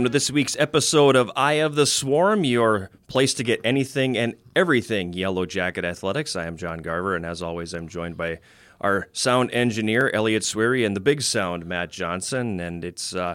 Welcome to this week's episode of Eye of the Swarm, your place to get anything and everything Yellow Jacket Athletics. I am John Garver, and as always, I'm joined by our sound engineer, Elliot Sweary, and the big sound, Matt Johnson. And it's uh,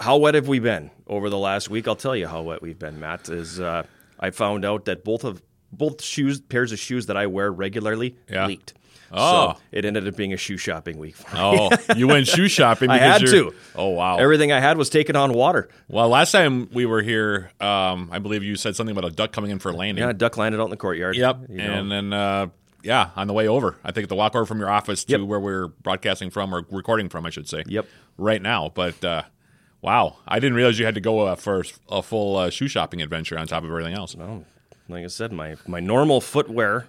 how wet have we been over the last week? I'll tell you how wet we've been, Matt. Is uh, I found out that both of both shoes pairs of shoes that I wear regularly Yeah. leaked. Oh. So it ended up being a shoe shopping week. Oh, you went shoe shopping. I had to. Oh wow. Everything I had was taken on water. well, last time we were here, um, I believe you said something about a duck coming in for a landing. Yeah, a duck landed out in the courtyard. Yep. You know. And then uh, yeah, on the way over, I think the walk over from your office to Yep. where we're broadcasting from or recording from, I should say. Yep. Right now, but uh, wow, I didn't realize you had to go uh, for a full uh, shoe shopping adventure on top of everything else. Well, like I said, my my normal footwear,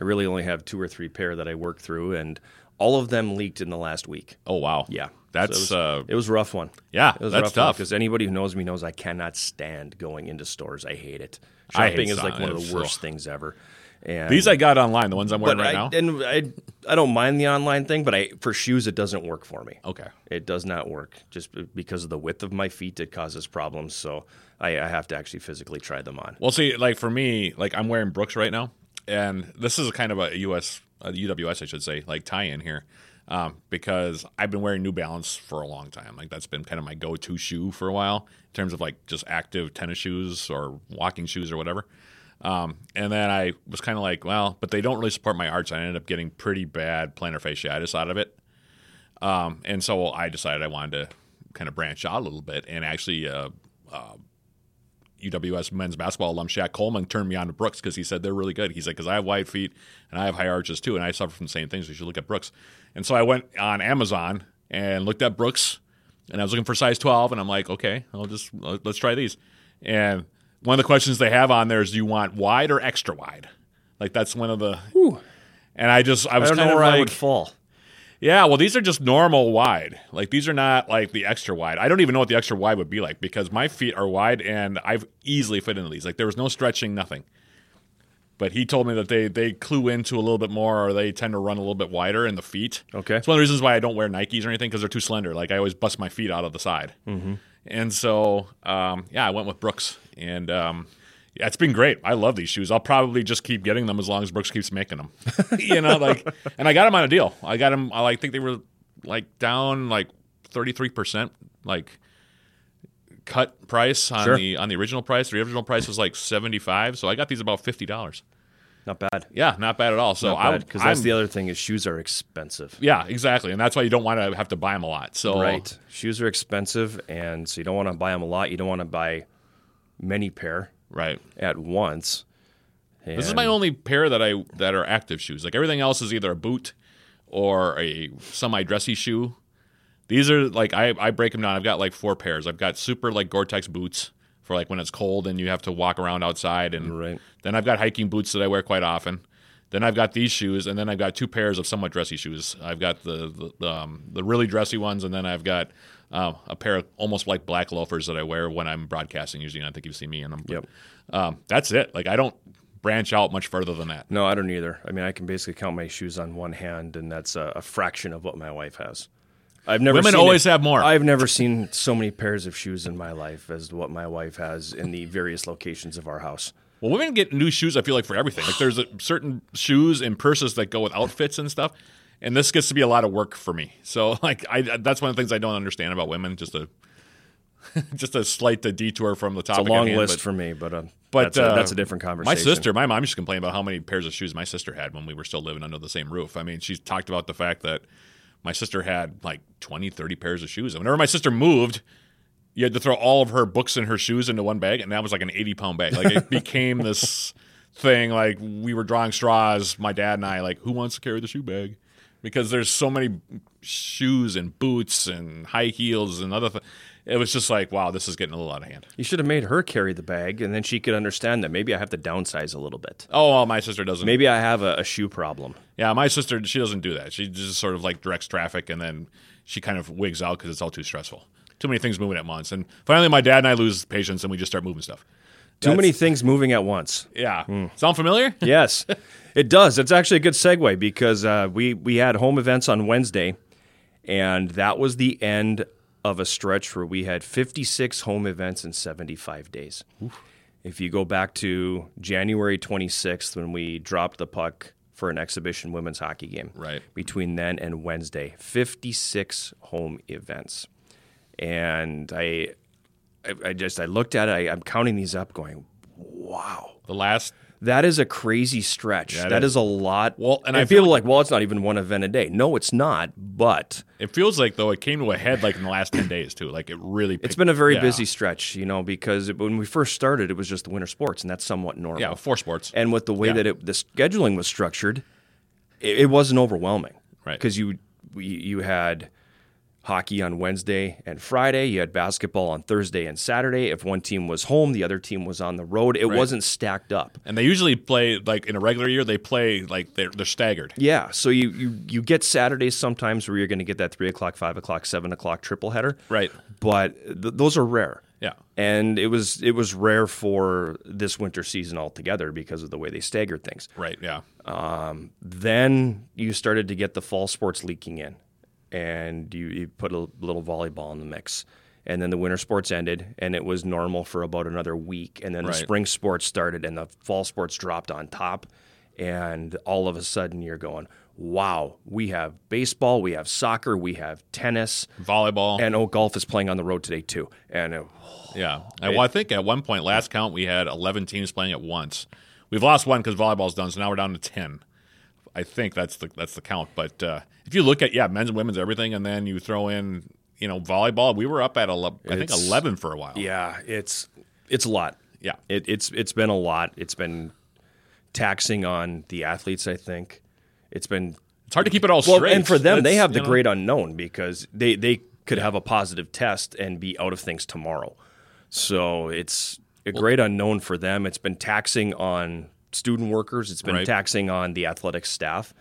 I really only have two or three pair that I work through, and all of them leaked in the last week. Oh wow. Yeah, That's So it was, uh, it was a rough one. yeah, It was that's tough. because anybody who knows me knows I cannot stand going into stores. I hate it. I hate Shopping is like one of the worst ugh. things ever. And These I got online, the ones I'm wearing right I, now. and I I don't mind the online thing, but I for shoes it doesn't work for me. Okay. It does not work just because of the width of my feet. It causes problems, so I, I have to actually physically try them on. Well, see, like for me, like I'm wearing Brooks right now, and this is kind of a US, a UWS, I should say, like tie-in here, um, because I've been wearing New Balance for a long time. Like that's been kind of my go-to shoe for a while in terms of like just active tennis shoes or walking shoes or whatever. Um, and then I was kind of like, well, but they don't really support my arch. I ended up getting pretty bad plantar fasciitis out of it. Um, and so I decided I wanted to kind of branch out a little bit and actually uh, UWS men's basketball alum Shaq Coleman turned me on to Brooks because he said they're really good. He's like, because I have wide feet and I have high arches too, and I suffer from the same things. You should look at Brooks. And so I went on Amazon and looked at Brooks, and I was looking for size 12, and I'm like, okay, I'll just uh, let's try these. And one of the questions they have on there is, do you want wide or extra wide? Like that's one of the. And I just I I was don't kind know of where like, I would fall. Yeah, well, these are just normal wide. Like these are not like the extra wide. I don't even know what the extra wide would be like because my feet are wide and I've easily fit into these. Like there was no stretching, nothing. But he told me that they they clue into a little bit more, or they tend to run a little bit wider in the feet. Okay. it's one of the reasons why I don't wear Nikes or anything because they're too slender. Like I always bust my feet out of the side. Mm-hmm. And so, um, yeah, I went with Brooks, and um, yeah, it's been great. I love these shoes. I'll probably just keep getting them as long as Brooks keeps making them. you know, like, and I got them on a deal. I got them. I like think they were like down like thirty three percent, like cut price on Sure. the on the original price. The original price was like seventy five, so I got these about fifty dollars. Not bad. Yeah, not bad at all. So I Because that's the other thing is shoes are expensive. yeah, exactly, and that's why you don't want to have to buy them a lot. So Right. Shoes are expensive, and so you don't want to buy them a lot. You don't want to buy many pair right. at once. This is my only pair that I that are active shoes. Like everything else is either a boot or a semi dressy shoe. These are like I, I break them down. I've got like four pairs. I've got super like Gore-Tex boots for like when it's cold and you have to walk around outside and Right. then I've got hiking boots that I wear quite often. Then I've got these shoes, and then I've got two pairs of somewhat dressy shoes. I've got the the, um, the really dressy ones, and then I've got um, a pair of almost like black loafers that I wear when I'm broadcasting. Usually, and I think you've seen me in them. But, Yep. Um, that's it. Like I don't branch out much further than that. No, I don't either. I mean, I can basically count my shoes on one hand, and that's a, a fraction of what my wife has. I've never Women seen always it- have more. I've never seen so many pairs of shoes in my life as what my wife has in the various locations of our house. Well, women get new shoes. I feel like for everything. Like there's a, certain shoes and purses that go with outfits and stuff, and this gets to be a lot of work for me. So like I that's one of the things I don't understand about women. Just a just a slight uh, detour from the It's a topic. long hand, list but- for me, but, uh, But that's, a, uh, that's a different conversation. My sister, my mom used to complain about how many pairs of shoes my sister had when we were still living under the same roof. I mean, she talked about the fact that my sister had like 20, 30 pairs of shoes. And whenever my sister moved, you had to throw all of her books and her shoes into one bag, and that was like an 80 pound bag. Like it became this thing. Like we were drawing straws, my dad and I, like, who wants to carry the shoe bag? Because there's so many shoes and boots and high heels and other things. It was just like, wow, this is getting a little out of hand. You should have made her carry the bag, and then she could understand that maybe I have to downsize a little bit. Oh, well, my sister doesn't. Maybe I have a, a shoe problem. Yeah, my sister, she doesn't do that. She just sort of like directs traffic and then she kind of wigs out because it's all too stressful. Too many things moving at once. And finally, my dad and I lose patience and we just start moving stuff. Too many things moving at once. Yeah. Sound familiar? yes, it does. It's actually a good segue because uh, we we had home events on Wednesday, and that was the end of a stretch where we had 56 home events in 75 days. If you go back to January 26th when we dropped the puck for an exhibition women's hockey game, Right. between then and Wednesday, 56 home events. And I, I, I just I looked at it. I, I'm counting these up, going, wow. The last That is a crazy stretch. Yeah, that is. is a lot. Well, and I feel feel like, well, it's not even one event a day. No, it's not. But it feels like though it came to a head like in the last ten days too. Like it really. it's been a very yeah. busy stretch, you know, because it, when we first started, it was just the winter sports, and that's somewhat normal. Yeah, four sports. And with the way Yeah. that it, the scheduling was structured, it, it wasn't overwhelming. Right. Because you you had hockey on Wednesday and Friday. You had basketball on Thursday and Saturday. If one team was home, the other team was on the road. It wasn't stacked up. and they usually play like in a regular year. They play like they're they're staggered. Yeah, so you, you, you get Saturdays sometimes where you're going to get that three o'clock, five o'clock, seven o'clock triple header, Right. But th- those are rare. Yeah. and it was it was rare for this winter season altogether because of the way they staggered things. Right. Yeah. Um, then you started to get the fall sports leaking in, and you, you put a little volleyball in the mix. And then the winter sports ended, and it was normal for about another week. And then Right. the spring sports started, and the fall sports dropped on top. And all of a sudden, you're going, wow, we have baseball, we have soccer, we have tennis, Volleyball. and oh, golf is playing on the road today, too. And uh, yeah. And, well, I think at one point last count we had eleven teams playing at once. We've lost one because volleyball's done, so now we're down to ten. I think that's the that's the count. But uh, if you look at yeah, men's and women's everything, and then you throw in you know volleyball, we were up at ele- I think eleven for a while. Yeah, it's it's a lot. Yeah. It, it's it's been a lot. It's been taxing on the athletes. I think it's been It's hard to keep it all well, straight. and for them, they have the know, great unknown because they they could have a positive test and be out of things tomorrow. So it's a great unknown for them. It's been taxing on student workers. It's been Right. taxing on the athletic staff.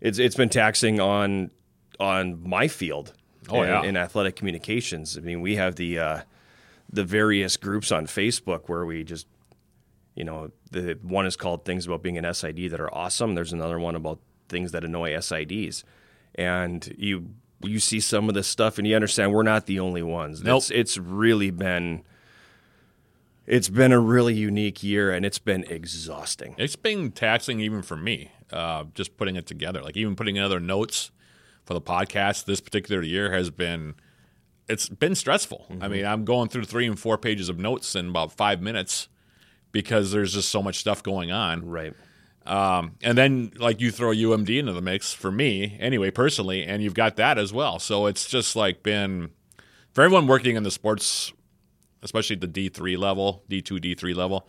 It's it's been taxing on on my field. Oh, in, yeah. in athletic communications. I mean, we have the uh, the various groups on Facebook where we just, you know, the one is called things about being an SID that are awesome. There's another one about things that annoy SIDs, and you you see some of this stuff and you understand we're not the only ones. Nope. It's, it's really been. It's been a really unique year and it's been exhausting. It's been taxing even for me, uh, just putting it together. Like even putting other notes for the podcast this particular year has been it's been stressful. I mean, I'm going through three and four pages of notes in about five minutes because there's just so much stuff going on. Right. Um, and then like you throw UMD into the mix for me anyway, personally, and you've got that as well. So it's just like been for everyone working in the sports, especially at the D three level, D two, D three level.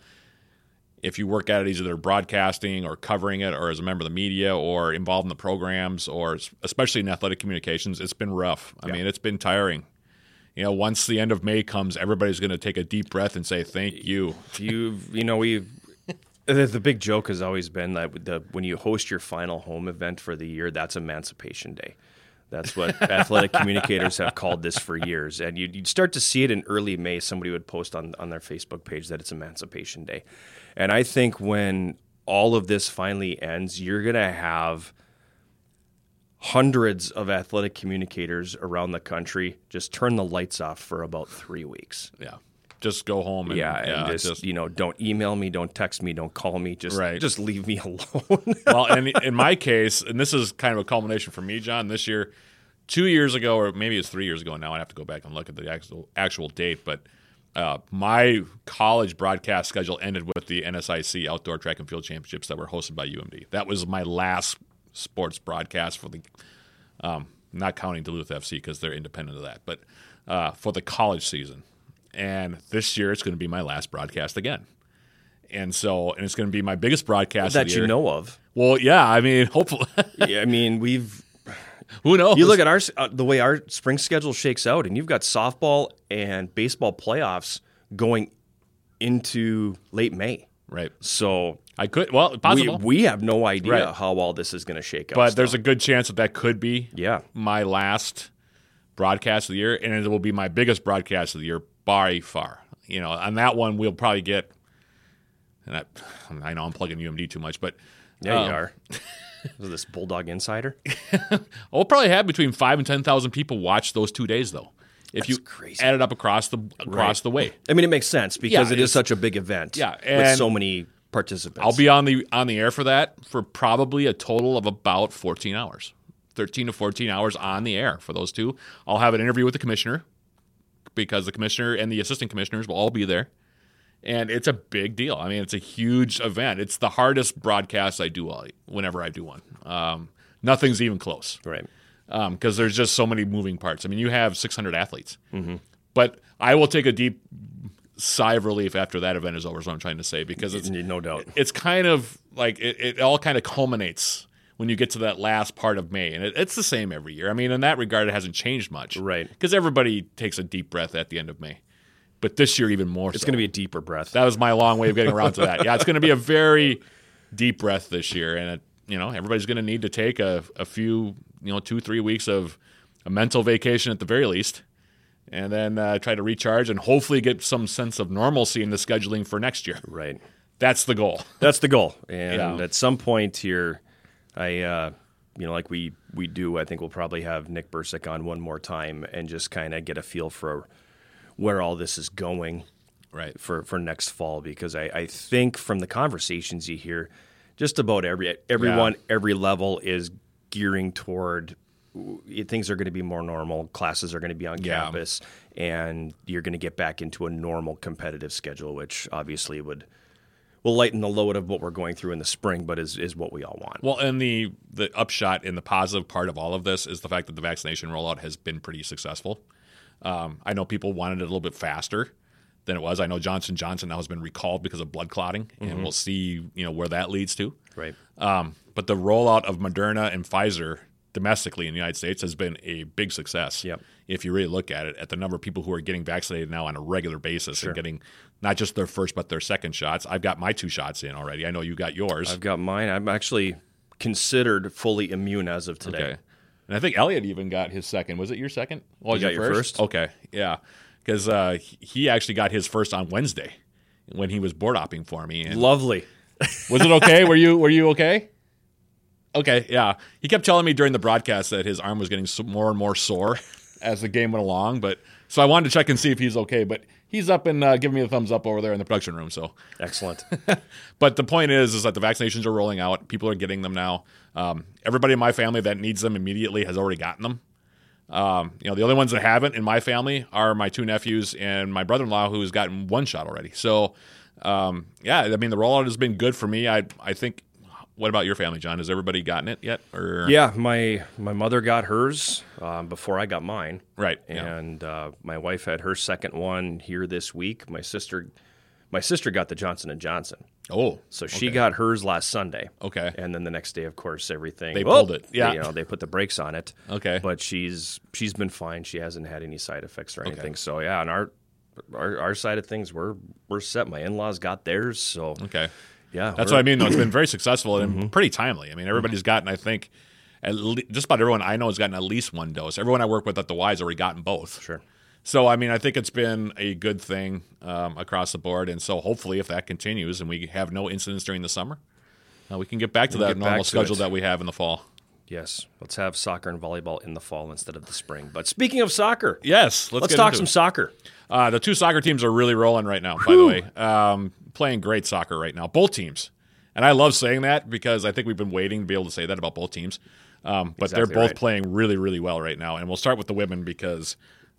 If you work at it either broadcasting or covering it, or as a member of the media, or involved in the programs, or especially in athletic communications, it's been rough. I mean, it's been tiring. You know, once the end of May comes, everybody's going to take a deep breath and say thank you. you you know we the, the big joke has always been that the when you host your final home event for the year that's emancipation day that's what athletic communicators have called this for years. And you'd, you'd start to see it in early may somebody would post on, on their facebook page that it's emancipation day. And i think when all of this finally ends you're going to have hundreds of athletic communicators around the country just turn the lights off for about three weeks. Yeah, just go home. And, yeah, and just, you know, don't email me, don't text me, don't call me, just Right. just leave me alone. well, and in my case, and this is kind of a culmination for me, John. This year, two years ago, or maybe it's three years ago now. I have to go back and look at the actual actual date, but uh, my college broadcast schedule ended with the NSIC Outdoor Track and Field Championships that were hosted by UMD. That was my last sports broadcast for the, um, not counting Duluth FC because they're independent of that, but uh, for the college season. And this year, it's going to be my last broadcast again. And so, and it's going to be my biggest broadcast of that you know of. Well, yeah, I mean, hopefully, yeah, I mean, we've who knows? you look at our uh, the way our spring schedule shakes out, and you've got softball and baseball playoffs going into late May. right. So I could well we, possible, we have no idea Right. how all this is going to shake out. but there's a good chance that that could be yeah, my last broadcast of the year, and it will be my biggest broadcast of the year by far. You know, on that one we'll probably get. And I, I know I'm plugging UMD too much, but yeah, um, you are. Is this Bulldog Insider? we'll probably have between five and ten thousand people watch those two days, though. if you crazy. add it up across the across the way. I mean, it makes sense because Yeah, it is such a big event. Yeah, with so many participants. I'll be on the on the air for that for probably a total of about 14 hours. 13 to 14 hours on the air for those two. I'll have an interview with the commissioner because the commissioner and the assistant commissioners will all be there. And it's a big deal. I mean, it's a huge event. It's the hardest broadcast I do all, whenever I do one. Um, nothing's even close right. because there's just so many moving parts. I mean, you have 600 athletes, but I will take a deep sigh of relief after that event is over. Is what I'm trying to say because it's No doubt. it's kind of like it, it all kind of culminates when you get to that last part of May, and it, it's the same every year. I mean, in that regard, it hasn't changed much, Right. Because everybody takes a deep breath at the end of May, but this year even more. It's going to be a deeper breath. that was my long way of getting around to that. Yeah, it's going to be a very deep breath this year, and it, you know everybody's going to need to take a, a few, you know, two three weeks of a mental vacation at the very least, and then uh, try to recharge and hopefully get some sense of normalcy in the scheduling for next year. right. That's the goal. That's the goal. And Yeah. at some point here, I, uh, you know, like we we do, I think we'll probably have Nick Bursik on one more time and just kind of get a feel for where all this is going Right. for, for next fall because I, I think from the conversations you hear, just about every everyone every level is gearing toward things are going to be more normal. Classes are going to be on Yeah. campus, and you're going to get back into a normal competitive schedule, which obviously would will lighten the load of what we're going through in the spring, but is is what we all want. Well, and the the upshot and the positive part of all of this is the fact that the vaccination rollout has been pretty successful. Um, I know people wanted it a little bit faster than it was. I know Johnson Johnson now has been recalled because of blood clotting, and we'll see you know where that leads to. Right. Um, but the rollout of Moderna and Pfizer domestically in the United States has been a big success. Yep. If you really look at it, at the number of people who are getting vaccinated now on a regular basis and getting not just their first but their second shots. I've got my two shots in already. I know you got yours. I've got mine. I'm actually considered fully immune as of today. Okay. And I think Elliot even got his second. Was it your second? Oh, You got your first? Okay. Yeah. Because uh, he actually got his first on Wednesday when he was board hopping for me. And Lovely. was it okay? were you Were you okay? Okay. Yeah. He kept telling me during the broadcast that his arm was getting more and more sore as the game went along. But so I wanted to check and see if he's okay. But he's up and uh, giving me the thumbs up over there in the production room. So Excellent. but the point is, is that the vaccinations are rolling out. People are getting them now. Um, everybody in my family that needs them immediately has already gotten them. Um, you know, the only ones that haven't in my family are my two nephews and my brother-in-law, who's gotten one shot already. So, um, yeah, I mean, the rollout has been good for me. I, I think. What about your family, John? Has everybody gotten it yet? Or yeah, my my mother got hers um, before I got mine. right? Yeah. and uh, my wife had her second one here this week. My sister, my sister got the Johnson and Johnson, Oh, so she got hers last Sunday. Okay. and then the next day, of course, everything They Whoop! pulled it. Yeah. you know, they put the brakes on it. Okay. but she's she's been fine. She hasn't had any side effects or anything. So yeah, on our, our our side of things, we're we're set. My in laws got theirs, so okay. Yeah, That's what I mean. Though it's been very successful and Mm-hmm. pretty timely. I mean, everybody's gotten. I think, at le- just about everyone I know has gotten at least one dose. Everyone I work with at the Y has already gotten both. Sure. So I mean, I think it's been a good thing um, across the board, and so hopefully, if that continues and we have no incidents during the summer, uh, we can get back to We'll that normal to schedule it. that we have in the fall. Yes, let's have soccer and volleyball in the fall instead of the spring. But speaking of soccer, Yes, let's, let's talk some it. soccer. Uh, the two soccer teams are really rolling right now. By the way, um, playing great soccer right now. Both teams, and I love saying that because I think we've been waiting to be able to say that about both teams. Um, but they're both right. playing really, really well right now. And we'll start with the women because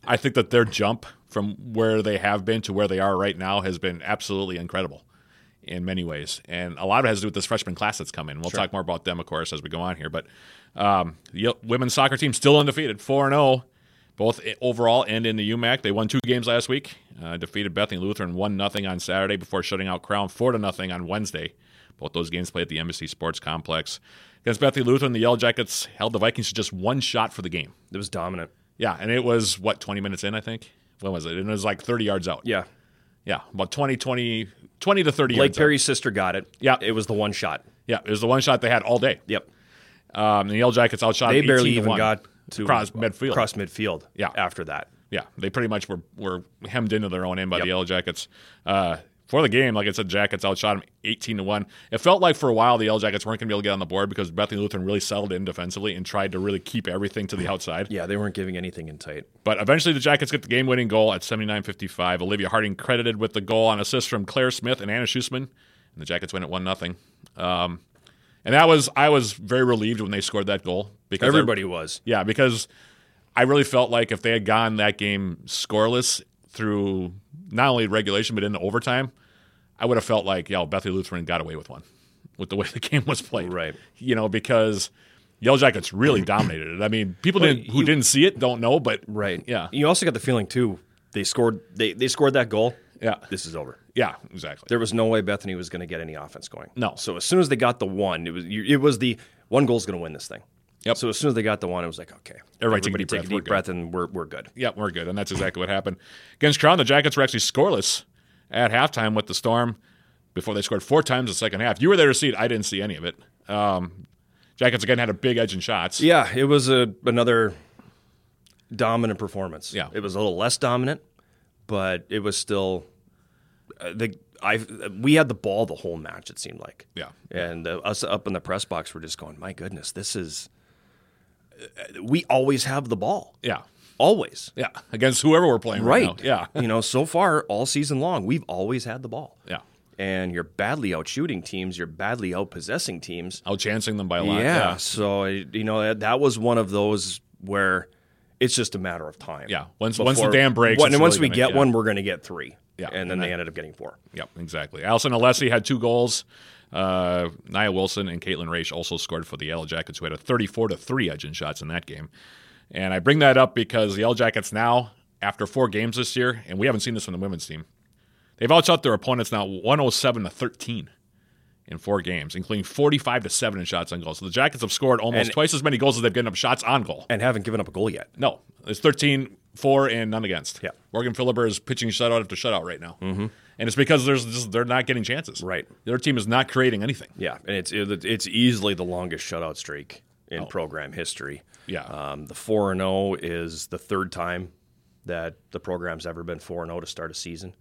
I think that their jump from where they have been to where they are right now has been absolutely incredible in many ways. And a lot of it has to do with this freshman class that's come in. We'll talk more about them, of course, as we go on here. But um, the women's soccer team still undefeated, 4 0 both overall and in the UMAC. They won two games last week. Uh, defeated Bethany Lutheran one 0 on Saturday before shutting out Crown four to nothing on Wednesday. Both those games played at the NBC Sports Complex. Against Bethany Lutheran, the Yellow Jackets held the Vikings to just one shot for the game. It was dominant. Yeah, and it was what twenty minutes in, I think. When was it? And it was like thirty yards out. Yeah, Yeah, about 20, 20, 20 to thirty Blake yards. out. Perry's sister got it. Yeah. it was the one shot. Yeah, it was the one shot they had all day. Yep, Um, the Yellow Jackets outshot. they barely even one. got to Across midfield. Across midfield. Yeah. after that. Yeah, they pretty much were, were hemmed into their own end by the Yep. Yellow Jackets. Uh, for the game, like I said, Jackets outshot them 18 to 1. It felt like for a while the Yellow Jackets weren't going to be able to get on the board because Bethany Lutheran really settled in defensively and tried to really keep everything to the outside. Yeah, they weren't giving anything in tight. But eventually the Jackets get the game winning goal at 79 55. Olivia Harding credited with the goal on assist from Claire Smith and Anna Schussman. And the Jackets win at 1 0. Um, and that was, I was very relieved when they scored that goal because I- Everybody was. yeah, because I really felt like if they had gone that game scoreless through not only regulation but into overtime, I would have felt like, yo, Bethany Lutheran got away with one with the way the game was played. Right. You know, because Yellow Jackets really dominated it. I mean, people didn't, who you- didn't see it don't know, but Right. Yeah. You also got the feeling too. They scored. They they scored that goal. Yeah. This is over. Yeah, exactly. There was no way Bethany was going to get any offense going. No. So as soon as they got the one, it was you- it was the one goal's going to win this thing. Yep. So as soon as they got the one, it was like okay, Everybody take a deep take breath. a deep breath, and we're we're good. Yeah, we're good, and that's exactly what happened against Crown. The Jackets were actually scoreless at halftime with the Storm before they scored four times in the second half. You were there to see it. I didn't see any of it. Um, Jackets again had a big edge in shots. Yeah, it was a another dominant performance. Yeah. it was a little less dominant, but it was still uh, the I we had the ball the whole match. It seemed like. Yeah. and uh, us up in the press box were just going, "My goodness, this is." We always have the ball, yeah, always. yeah. Against whoever we're playing right, Right. now. Yeah, you know, so far all season long, we've always had the ball. yeah. And you're badly out shooting teams, you're badly out possessing teams. Outchancing them by a lot. Yeah. So you know that, that was one of those where it's just a matter of time. Yeah. Once- once the Before- dam breaks, it's once really we gonna- get yeah. one, we're going to get three. Yeah, And then and they that- ended up getting four. Yep, exactly. Allison Alessi had two goals. Uh, Nia Wilson and Caitlin Raish also scored for the Yellow Jackets, who had a 34 to 3 edge in shots in that game. And I bring that up because the Yellow Jackets now, after four games this year, and we haven't seen this from the women's team, they've outshot their opponents now 107 to 13 in four games, including 45 to 7 in shots on goal. So the Jackets have scored almost And- twice as many goals as they've given up shots on goal. And haven't given up a goal yet. No, it's 13 4 and none against. Yeah. Morgan Philipper is pitching shutout after shutout right now. Mm-hmm. And it's because there's just, they're not getting chances. Right. Their team is not creating anything. Yeah. And it's it's easily the longest shutout streak in program history. Oh. Yeah. Um, the 4 and 0 is the third time that the program's ever been 4 and 0 to start a season.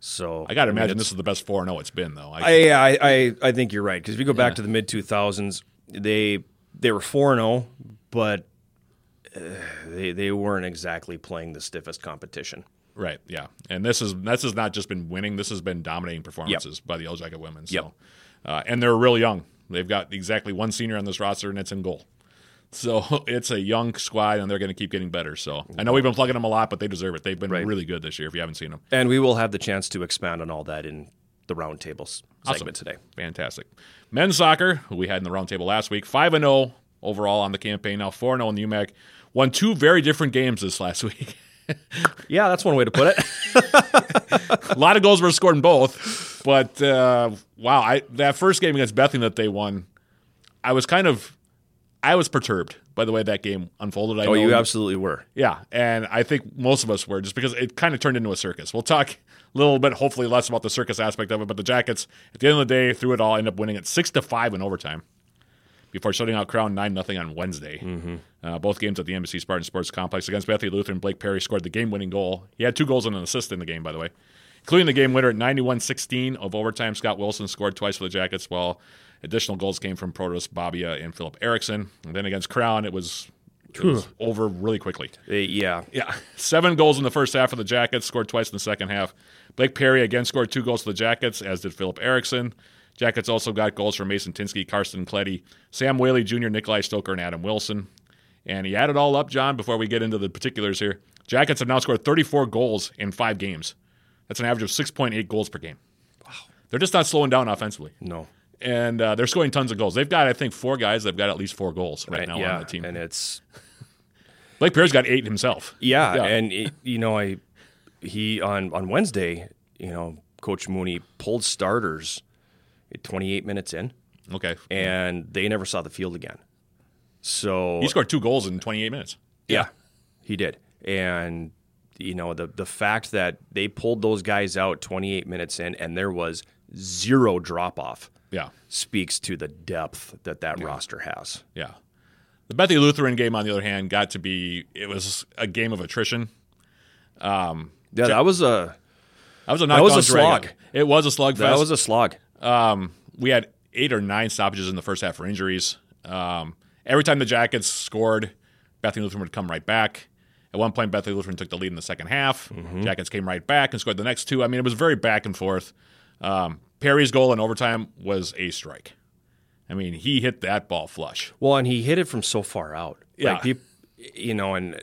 So I got to mean, imagine it's- this is the best 4 and 0 it's been, though. I, I, yeah, I, I, I think you're right because if you go back to the mid 2000s, they they were four and zero, but uh, they they weren't exactly playing the stiffest competition. Right, yeah. And this is this has not just been winning, this has been dominating performances by the Yellow Jacket women. So. Yep. Uh, and they're really young. They've got exactly one senior on this roster, and it's in goal. So it's a young squad, and they're going to keep getting better. So I know we've been plugging them a lot, but they deserve it. They've been Right. really good this year if you haven't seen them. And we will have the chance to expand on all that in the roundtables segment today. Fantastic. Men's soccer, who we had in the roundtable last week, 5 and 0 overall on the campaign, now 4 and 0 in the UMAC. Won two very different games this last week. Yeah, that's one way to put it. a lot of goals were scored in both, but uh, wow, I that first game against Bethany that they won, I was kind of I was perturbed by the way that game unfolded. I oh, know you absolutely were. Yeah, and I think most of us were just because it kind of turned into a circus. We'll talk a little bit, hopefully less about the circus aspect of it, but the Jackets at the end of the day through it all ended up winning it six to five in overtime before shutting out Crown nine nothing on Wednesday. Uh, both games at the NBC Spartan Sports Complex against Bethany Lutheran. Blake Perry scored the game-winning goal. He had two goals and an assist in the game, by the way, including the game winner at 91-16 of overtime. Scott Wilson scored twice for the Jackets, while additional goals came from Protos Babia and Philip Erickson. And then against Crown, it was, it was over really quickly. Uh, yeah, Yeah, seven goals in the first half for the Jackets, scored twice in the second half. Blake Perry again scored two goals for the Jackets, as did Philip Erickson. Jackets also got goals from Mason Tinsky, Karsten Kleddy, Sam Whaley Jr., Nikolai Stoker, and Adam Wilson. And he added all up, John, before we get into the particulars here. Jackets have now scored 34 goals in five games. That's an average of 6.8 goals per game. Wow. They're just not slowing down offensively. no, And uh, they're scoring tons of goals. They've got, I think, four guys that have got at least four goals right, And- now yeah, on the team. Yeah, and it's Blake Perry's got eight himself. Yeah, Yeah. and it, you know, I he on on Wednesday, you know, Coach Mooney pulled starters 28 minutes in, Okay. and they never saw the field again. So He scored two goals in 28 minutes. yeah, he did, and you know the the fact that they pulled those guys out 28 minutes in, and there was zero drop off Yeah. speaks to the depth that that roster has. Yeah. The Bethany Lutheran game, on the other hand, got to be it was a game of attrition. Um, yeah, that was a That was a That was a slog. It was a slugfest. That was a slog. Um, we had eight or nine stoppages in the first half for injuries. Um, every time the Jackets scored, Bethany Lutheran would come right back. At one point, Bethany Lutheran took the lead in the second half. Jackets came right back and scored the next two. I mean, it was very back and forth. Um, Perry's goal in overtime was a strike. I mean, he hit that ball flush. Well, and he hit it from so far out. Yeah. Like you know, and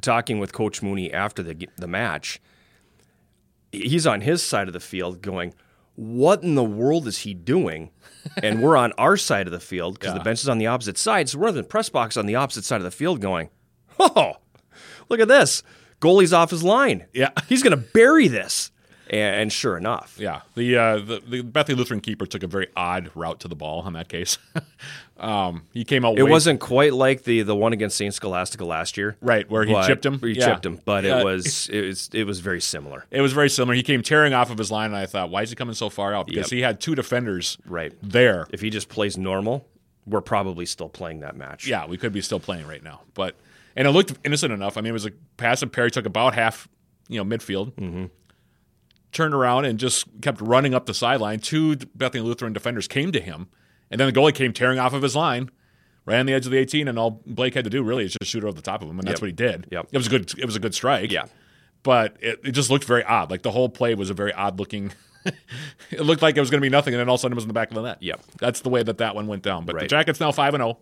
talking with Coach Mooney after the the match, he's on his side of the field going, "What in the world is he doing?" and we're on our side of the field because the bench is on the opposite side. So we're in the press box on the opposite side of the field going, "Oh, look at this! Goalie's off his line. Yeah. he's going to bury this." And, and sure enough, Yeah, the, uh, the the Bethany Lutheran keeper took a very odd route to the ball in that case. um, he came out. it way- wasn't quite like the the one against Saint Scholastica last year. right where he but- chipped him. He Yeah. chipped him, but Yeah. it was it was it was very similar. It was very similar. He came tearing off of his line, and I thought, why is he coming so far out? Because Yep. he had two defenders Right. there. If he just plays normal, we're probably still playing that match. Yeah, we could be still playing right now, but and it looked innocent enough. I mean, it was a pass that Perry took about half, you know, midfield, Mm-hmm. Turned around and just kept running up the sideline. Two Bethany Lutheran defenders came to him, and then the goalie came tearing off of his line. Right on the edge of the 18, and all Blake had to do really is just shoot over the top of him, and that's Yep. what he did. Yep. It was a good. It was a good strike. Yeah. but it, it just looked very odd. Like the whole play was a very odd looking. it looked like it was going to be nothing, and then all of a sudden it was in the back of the net. Yep. that's the way that that one went down. But the Jackets now five and zero,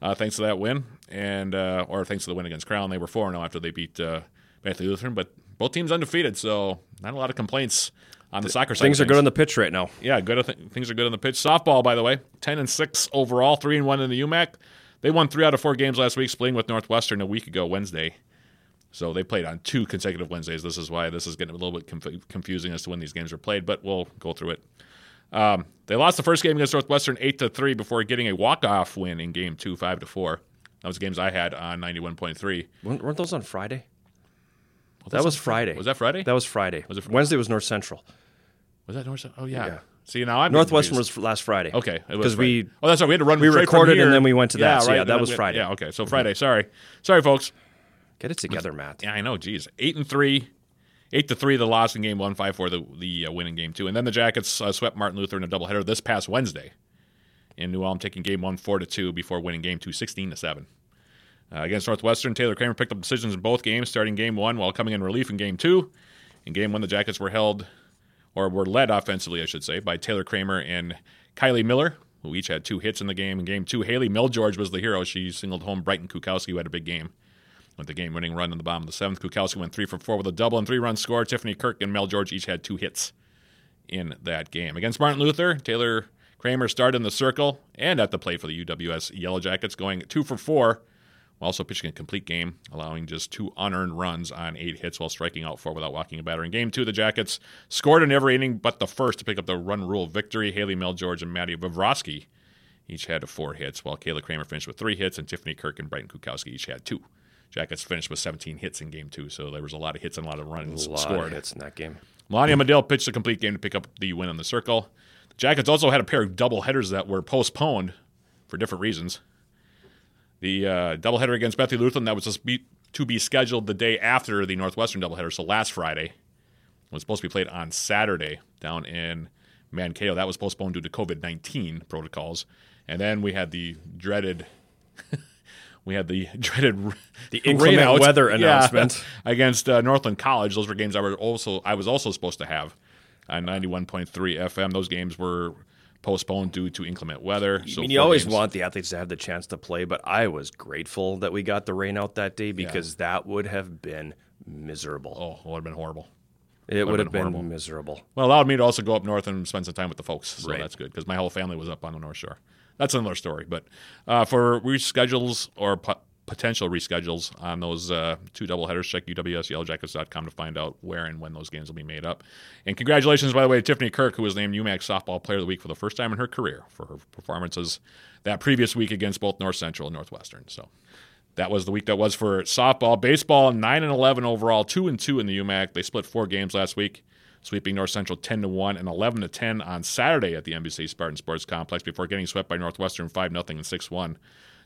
uh, thanks to that win, and uh, or thanks to the win against Crown, they were four and zero after they beat uh, Bethany Lutheran. But both teams undefeated, so not a lot of complaints on the soccer side. Things are good on the pitch right now. yeah, good. Th- things are good on the pitch. Softball, by the way, ten and six overall, three and one in the UMAC. They won three out of four games last week, splitting with Northwestern a week ago Wednesday. So they played on two consecutive Wednesdays. This is why this is getting a little bit conf- confusing as to when these games are played, but we'll go through it. Um, they lost the first game against Northwestern eight to three before getting a walk off win in game two, five to four. That was games I had on ninety one point three. Weren't those on Friday? That was Friday. Was that Friday? That was Friday. Was it Fri- Wednesday was North Central. was that North? Central? Oh yeah. Yeah. See now I'm Northwestern confused. was last Friday. Okay, because we oh that's right. We had to run. we recorded and then we went to that. So, yeah, that then was we- Friday. Yeah, okay. So Friday. Sorry, sorry, folks. get it together, Matt. Yeah, I know. Geez, eight and three, eight to three. The loss in game one, five four. The the uh, win in game two, and then the Jackets uh, swept Martin Luther in a doubleheader this past Wednesday. In New Ulm, taking game one four to two before winning game two 16 to seven. Uh, against Northwestern, Taylor Kramer picked up decisions in both games, starting game one while coming in relief in game two. In game one, the Jackets were held, or were led offensively, I should say, by Taylor Kramer and Kylie Miller, who each had two hits in the game. In game two, Haley Milgeorge was the hero. She singled home Brighton Kukowski, who had a big game. With the game winning run in the bottom of the seventh, Kukowski went three for four with a double and three run score. Tiffany Kirk and Mel George each had two hits in that game. Against Martin Luther, Taylor Kramer started in the circle and at the plate for the UWS Yellow Jackets, going two for four, also pitching a complete game, allowing just two unearned runs on eight hits while striking out four without walking a batter. In game two, the Jackets scored in every inning but the first to pick up the run rule victory. Haley Mel George and Maddie Vavrovsky each had four hits, while Kayla Kramer finished with three hits, and Tiffany Kirk and Brighton Kukowski each had two. Jackets finished with 17 hits in game two, so there was a lot of hits and a lot of runs A lot scored. of hits in that game. Melania Medill pitched a complete game to pick up the win on the circle. The Jackets also had a pair of double headers that were postponed for different reasons. The uh, doubleheader against Bethany Lutheran that was just be, to be scheduled the day after the Northwestern doubleheader, so last Friday, was supposed to be played on Saturday down in Mankato. That was postponed due to COVID 19 protocols. And then we had the dreaded. We had the dreaded The inclement weather Yeah, announcement. against uh, Northland College. Those were games I were also I was also supposed to have on ninety one point three FM. Those games were postponed due to inclement weather. So I mean, you always games- want the athletes to have the chance to play, but I was grateful that we got the rain out that day because that would have been miserable. Oh, it would have been horrible. it would have been horrible. miserable. Well, allowed me to also go up north and spend some time with the folks. So Right. that's good because my whole family was up on the North Shore. That's another story. But uh, for reschedules or po- potential reschedules on those uh, two doubleheaders, check UWSYellowJackets.com to find out where and when those games will be made up. And congratulations, by the way, to Tiffany Kirk, who was named UMAC Softball Player of the Week for the first time in her career for her performances that previous week against both North Central and Northwestern. So that was the week that was for softball. Baseball, 9 and 11 overall, 2 and 2 in the UMAC. They split four games last week, sweeping North Central 10 to 1 and 11 to 10 on Saturday at the NBC Spartan Sports Complex before getting swept by Northwestern 5 0 and 6 1.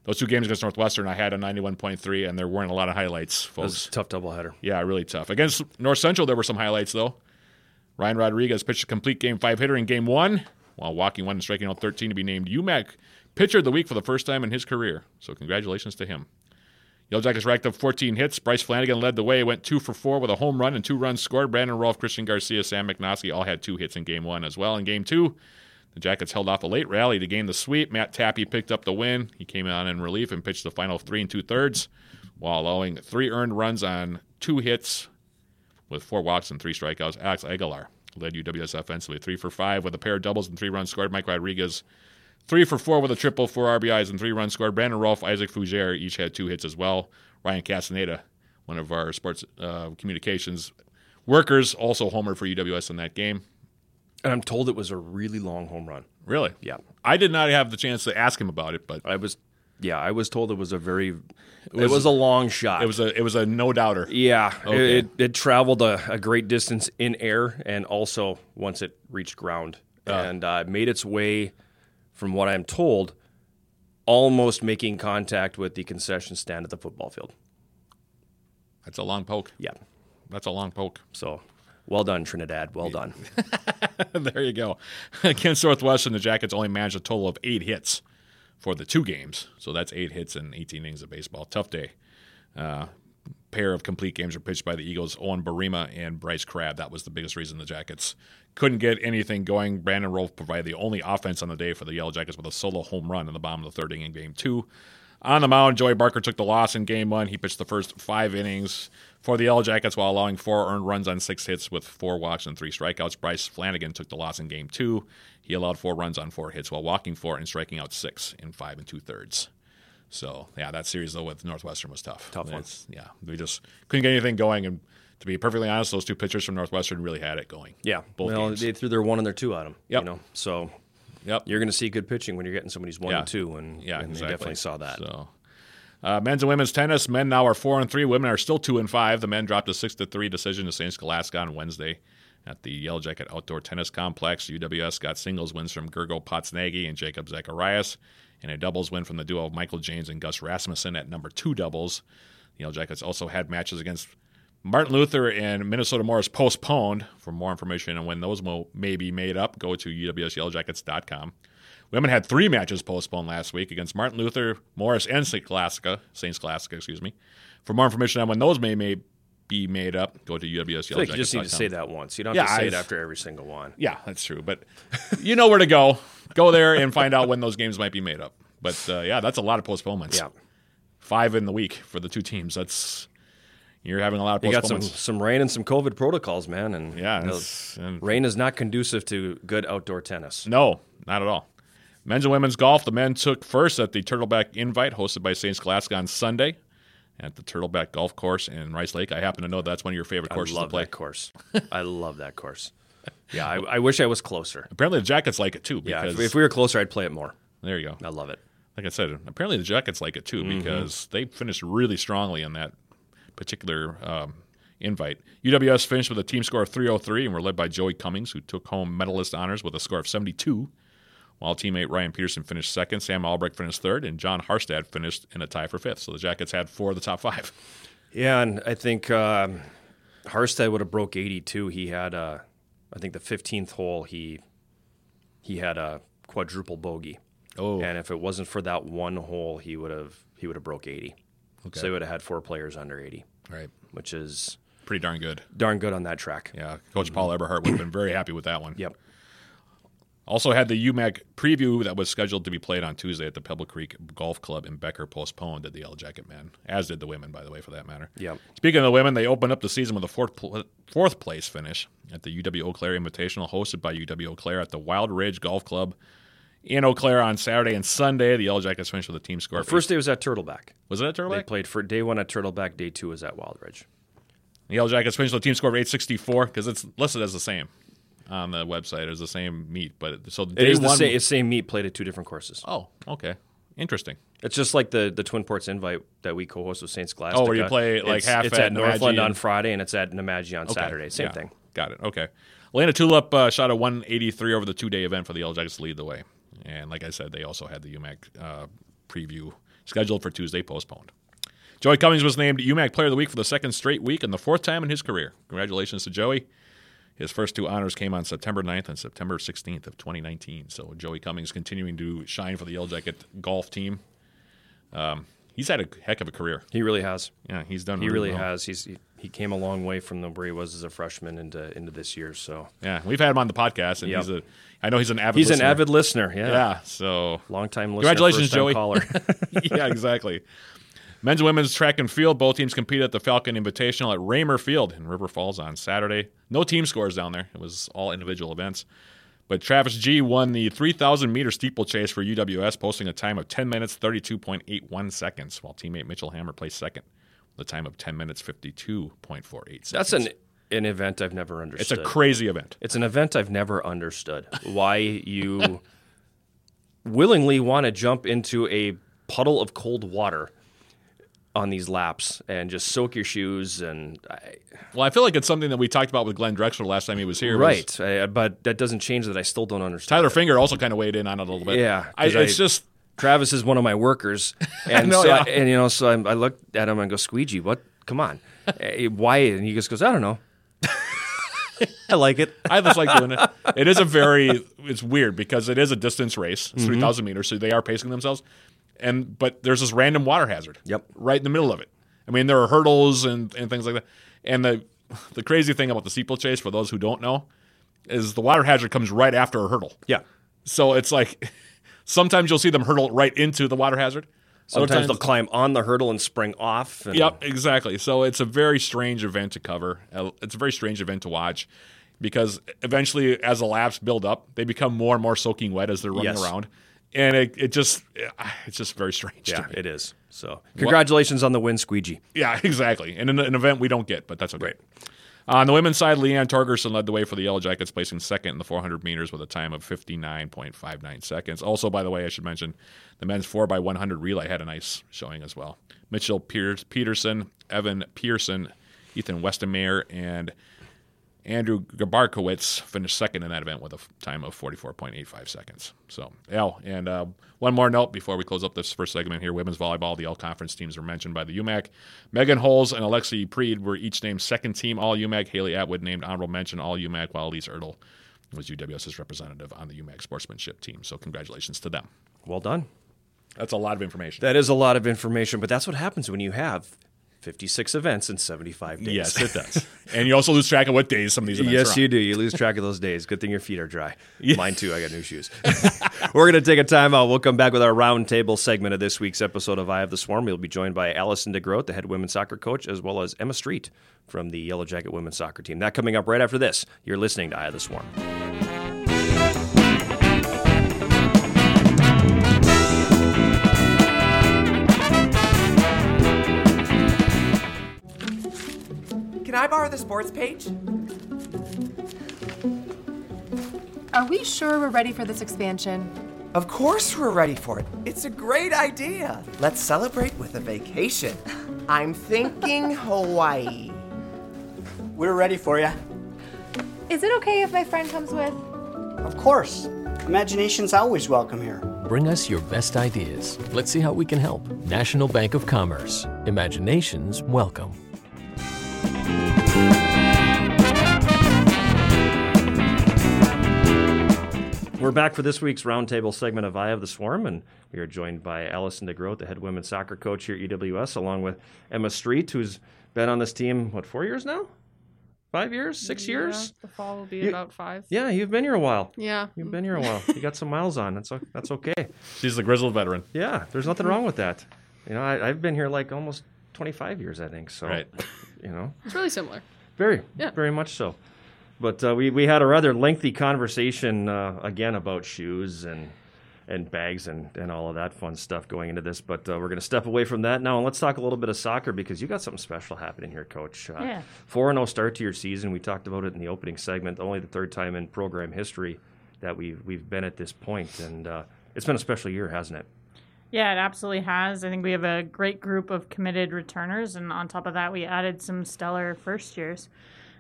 Those two games against Northwestern, I had a 91.3, and there weren't a lot of highlights, folks. a tough doubleheader. Yeah, really tough. Against North Central, there were some highlights, though. Ryan Rodriguez pitched a complete game five hitter in game one, while walking one and striking out 13 to be named UMAC Pitcher of the Week for the first time in his career. So congratulations to him. Yellow Jackets racked up 14 hits. Bryce Flanagan led the way, went two for four with a home run and two runs scored. Brandon Rolfe, Christian Garcia, Sam McNoskey all had two hits in game one as well. In game two, the Jackets held off a late rally to gain the sweep. Matt Tappy picked up the win. He came on in relief and pitched the final three and two thirds while allowing three earned runs on two hits with four walks and three strikeouts. Alex Aguilar led UWS offensively, three for five with a pair of doubles and three runs scored. Mike Rodriguez, three for four with a triple, four RBIs and three runs scored. Brandon Rolfe, Isaac Fougere each had two hits as well. Ryan Castaneda, one of our sports uh, communications workers, also homered for UWS in that game. And I'm told it was a really long home run. Really? Yeah. I did not have the chance to ask him about it, but I was, yeah, I was told it was a very, it was, a long shot. it was a it was a no doubter. yeah, Okay. it, it traveled a, a great distance in air and also once it reached ground and uh, made its way, from what I'm told, almost making contact with the concession stand at the football field. That's a long poke. Yeah. That's a long poke. So well done, Trinidad. Well done. there you go. Against Northwestern, the Jackets only managed a total of eight hits for the two games. So that's eight hits in 18 innings of baseball. Tough day. Uh, pair of complete games were pitched by the Eagles, Owen Barima and Bryce Crabb. That was the biggest reason the Jackets couldn't get anything going. Brandon Rolfe provided the only offense on the day for the Yellow Jackets with a solo home run in the bottom of the third inning in game two. On the mound, Joey Barker took the loss in game one. He pitched the first five innings for the Yellow Jackets while allowing four earned runs on six hits with four walks and three strikeouts. Bryce Flanagan took the loss in game two. He allowed four runs on four hits while walking four and striking out six in five and two thirds. So yeah, that series though with Northwestern was tough. Tough one. Yeah, we just couldn't get anything going. And to be perfectly honest, those two pitchers from Northwestern really had it going. Yeah. both well, games. they threw their one and their two at him. Yep. You know, so Yep. you're going to see good pitching when you're getting somebody's one Yeah. and two, and, Yeah, and exactly. they definitely saw that. So, uh, men's and women's tennis. Men now are four and three. Women are still two and five. The men dropped a six to three decision to St. Scholastica on Wednesday at the Yellow Jacket Outdoor Tennis Complex. UWS got singles wins from Gergo Potsnagi and Jacob Zacharias, and a doubles win from the duo of Michael James and Gus Rasmussen at number two doubles. The Yellow Jackets also had matches against Martin Luther and Minnesota Morris postponed. For more information on when those mo- may be made up, go to uwsyellowjackets.com. Women had three matches postponed last week against Martin Luther, Morris, and St. Scholastica, St. Scholastica, excuse me. For more information on when those may, may be made up, go to feel like you just need to say that once. You don't Yeah, have to say it I've- after every single one. Yeah, that's true. But you know where to go. Go there and find out when those games might be made up. But uh, yeah, that's a lot of postponements. Yeah. Five in the week for the two teams. That's you're having a lot of You got some some rain and some COVID protocols, man, and yeah, you know, and- rain is not conducive to good outdoor tennis. No, not at all. Men's and women's golf. The men took first at the Turtleback Invite hosted by St. Scholastica on Sunday at the Turtleback Golf Course in Rice Lake. I happen to know that's one of your favorite I courses love to play. that course. I love that course. Yeah, I, I wish I was closer. Apparently, the Jackets like it too. Yeah, if, if we were closer, I'd play it more. there you go. I love it. Like I said, apparently the Jackets like it too Mm-hmm. because they finished really strongly in that particular um, invite. UWS finished with a team score of 303 and were led by Joey Cummings, who took home medalist honors with a score of 72. While teammate Ryan Peterson finished second, Sam Albrecht finished third, and John Harstad finished in a tie for fifth. So the Jackets had four of the top five. Yeah, and I think um, Harstad would have broke 82. He had, uh, I think, the 15th hole. He he had a quadruple bogey. Oh. and if it wasn't for that one hole, he would have he would have broke 80. Okay. So he would have had four players under 80, Right. which is Pretty darn good. darn good on that track. Yeah. Coach Paul Eberhardt would have been very happy with that one. Yep. Also had the UMAC preview that was scheduled to be played on Tuesday at the Pebble Creek Golf Club in Becker postponed did the Yellow Jacket men, as did the women, by the way, for that matter. Yep. Speaking of the women, they opened up the season with a fourth, pl- fourth place finish at the UW Eau Claire Invitational hosted by UW Eau Claire at the Wild Ridge Golf Club in Eau Claire on Saturday and Sunday. The Yellow Jackets finished with a team score. of First day was at Turtleback. was it at Turtleback? They played for day one at Turtleback. Day two was at Wild Ridge. The Yellow Jackets finished with a team score of 864 because it's listed as the same on the website as the same meet. But so It is the one. same, same meet played at two different courses. oh, okay, interesting. It's just like the the Twin Ports invite that we co-host with Saint Scholastica. Oh, where you play, like, it's, half It's at at Northland on Friday and it's at Nemadji on Okay. Saturday. Same Yeah. thing. Got it. Okay. Elena Tulip uh, shot a 183 over the two day event for the Yellow Jackets to lead the way. And like I said, they also had the UMAC uh, preview scheduled for Tuesday, postponed. Joey Cummings was named UMAC Player of the Week for the second straight week and the fourth time in his career. Congratulations to Joey. His first two honors came on September 9th and September 16th of 2019. So Joey Cummings continuing to shine for the Yellow Jacket golf team. Um, he's had a heck of a career. He really has. Yeah, he's done. He really well. has. He's he, he came a long way from the, where he was as a freshman into into this year. So Yeah, we've had him on the podcast, and Yep. he's a. I know he's an avid. he's listener. an avid listener. Yeah, Yeah, so long time listener. Congratulations, Joey. Caller. yeah, exactly. Men's and women's track and field. Both teams competed at the Falcon Invitational at Ramer Field in River Falls on Saturday. No team scores down there. It was all individual events. But Travis G won the 3,000 meter steeplechase for UWS, posting a time of 10 minutes 32.81 seconds, while teammate Mitchell Hammer placed second with a time of 10 minutes 52.48 seconds. That's an an event I've never understood. It's a crazy event. It's an event I've never understood. Why you willingly want to jump into a puddle of cold water on these laps and just soak your shoes and I, Well, I feel like it's something that we talked about with Glenn Drexler last time he was here. was right, I, but that doesn't change that I still don't understand. Tyler it. Finger also kind of weighed in on it a little bit. Yeah, I, 'cause it's I- just Travis is one of my workers, and know, so yeah. I, and you know, so I, I looked at him and go, "Squeegee, what? Come on, Eh, why?" And he just goes, "I don't know." I like it. I just like doing it. It is a very it's weird because it is a distance race. Mm-hmm. It's three thousand meters, so they are pacing themselves. And but there's this random water hazard. Yep. Right in the middle of it. I mean, there are hurdles and, and things like that. And the the crazy thing about the steeplechase, for those who don't know, is the water hazard comes right after a hurdle. Yeah. So it's like sometimes you'll see them hurdle right into the water hazard. Other Sometimes they'll climb on the hurdle and spring off. And Yep, exactly. So it's a very strange event to cover. Uh, It's a very strange event to watch because eventually, as the laps build up, they become more and more soaking wet as they're running Yes. around, and it, it just it's just very strange. Yeah, to me. it is. So, congratulations on the win, Squeegee. Yeah, exactly. And an, an event we don't get, but that's okay. Uh, on the women's side, Leanne Torgerson led the way for the Yellow Jackets, placing second in the 400 meters with a time of 59.59 seconds. Also, by the way, I should mention the men's 4x100 relay had a nice showing as well. Mitchell Peterson, Evan Pearson, Ethan Westermeyer, and Andrew Gabarkowitz finished second in that event with a time of 44.85 seconds. So, yeah. And uh, one more note before we close up this first segment here women's volleyball, the all conference teams were mentioned by the UMAC. Megan Holes and Alexi Preed were each named second team all UMAC. Haley Atwood named honorable mention all UMAC, while Elise Ertl was UWS's representative on the UMAC sportsmanship team. So, congratulations to them. Well done. That's a lot of information. That is a lot of information, but that's what happens when you have 56 events in 75 days. yes, it does. and you also lose track of what days some of these events are Yes, you do. You lose track of those days. Good thing your feet are dry. Mine too. I got new shoes. We're going to take a time out. We'll come back with our roundtable segment of this week's episode of Eye of the Swarm. We'll be joined by Allison DeGroat, the head women's soccer coach, as well as Emma Street from the Yellow Jacket women's soccer team. That coming up right after this. You're listening to Eye of the Swarm. I borrow the sports page? Are we sure we're ready for this expansion? Of course we're ready for it. It's a great idea. Let's celebrate with a vacation. I'm thinking Hawaii. We're ready for you. Is it okay if my friend comes with? Of course. Imagination's always welcome here. Bring us your best ideas. Let's see how we can help. National Bank of Commerce. Imaginations welcome. We're back for this week's roundtable segment of Eye of the Swarm, and we are joined by Allison DeGroat, the head women's soccer coach here at UWS, along with Emma Street, who's been on this team, what, four years now? Five years? Six years? The fall will be You- about five. Yeah, you've been here a while. Yeah. You've been here a while. You got some miles on. That's o- that's okay. She's the grizzled veteran. Yeah, there's nothing wrong with that. You know, I, I've been here like almost 25 years, I think. So, Right. you know, It's really similar. very, Yeah. very much so. But uh, we we had a rather lengthy conversation uh, again about shoes and and bags and, and all of that fun stuff going into this. But uh, we're going to step away from that now and let's talk a little bit of soccer because you got something special happening here, Coach. Uh, Yeah. Four and zero start to your season. We talked about it in the opening segment. Only the third time in program history that we've we've been at this point, and uh, it's been a special year, hasn't it? Yeah, it absolutely has. I think we have a great group of committed returners, and on top of that, we added some stellar first years.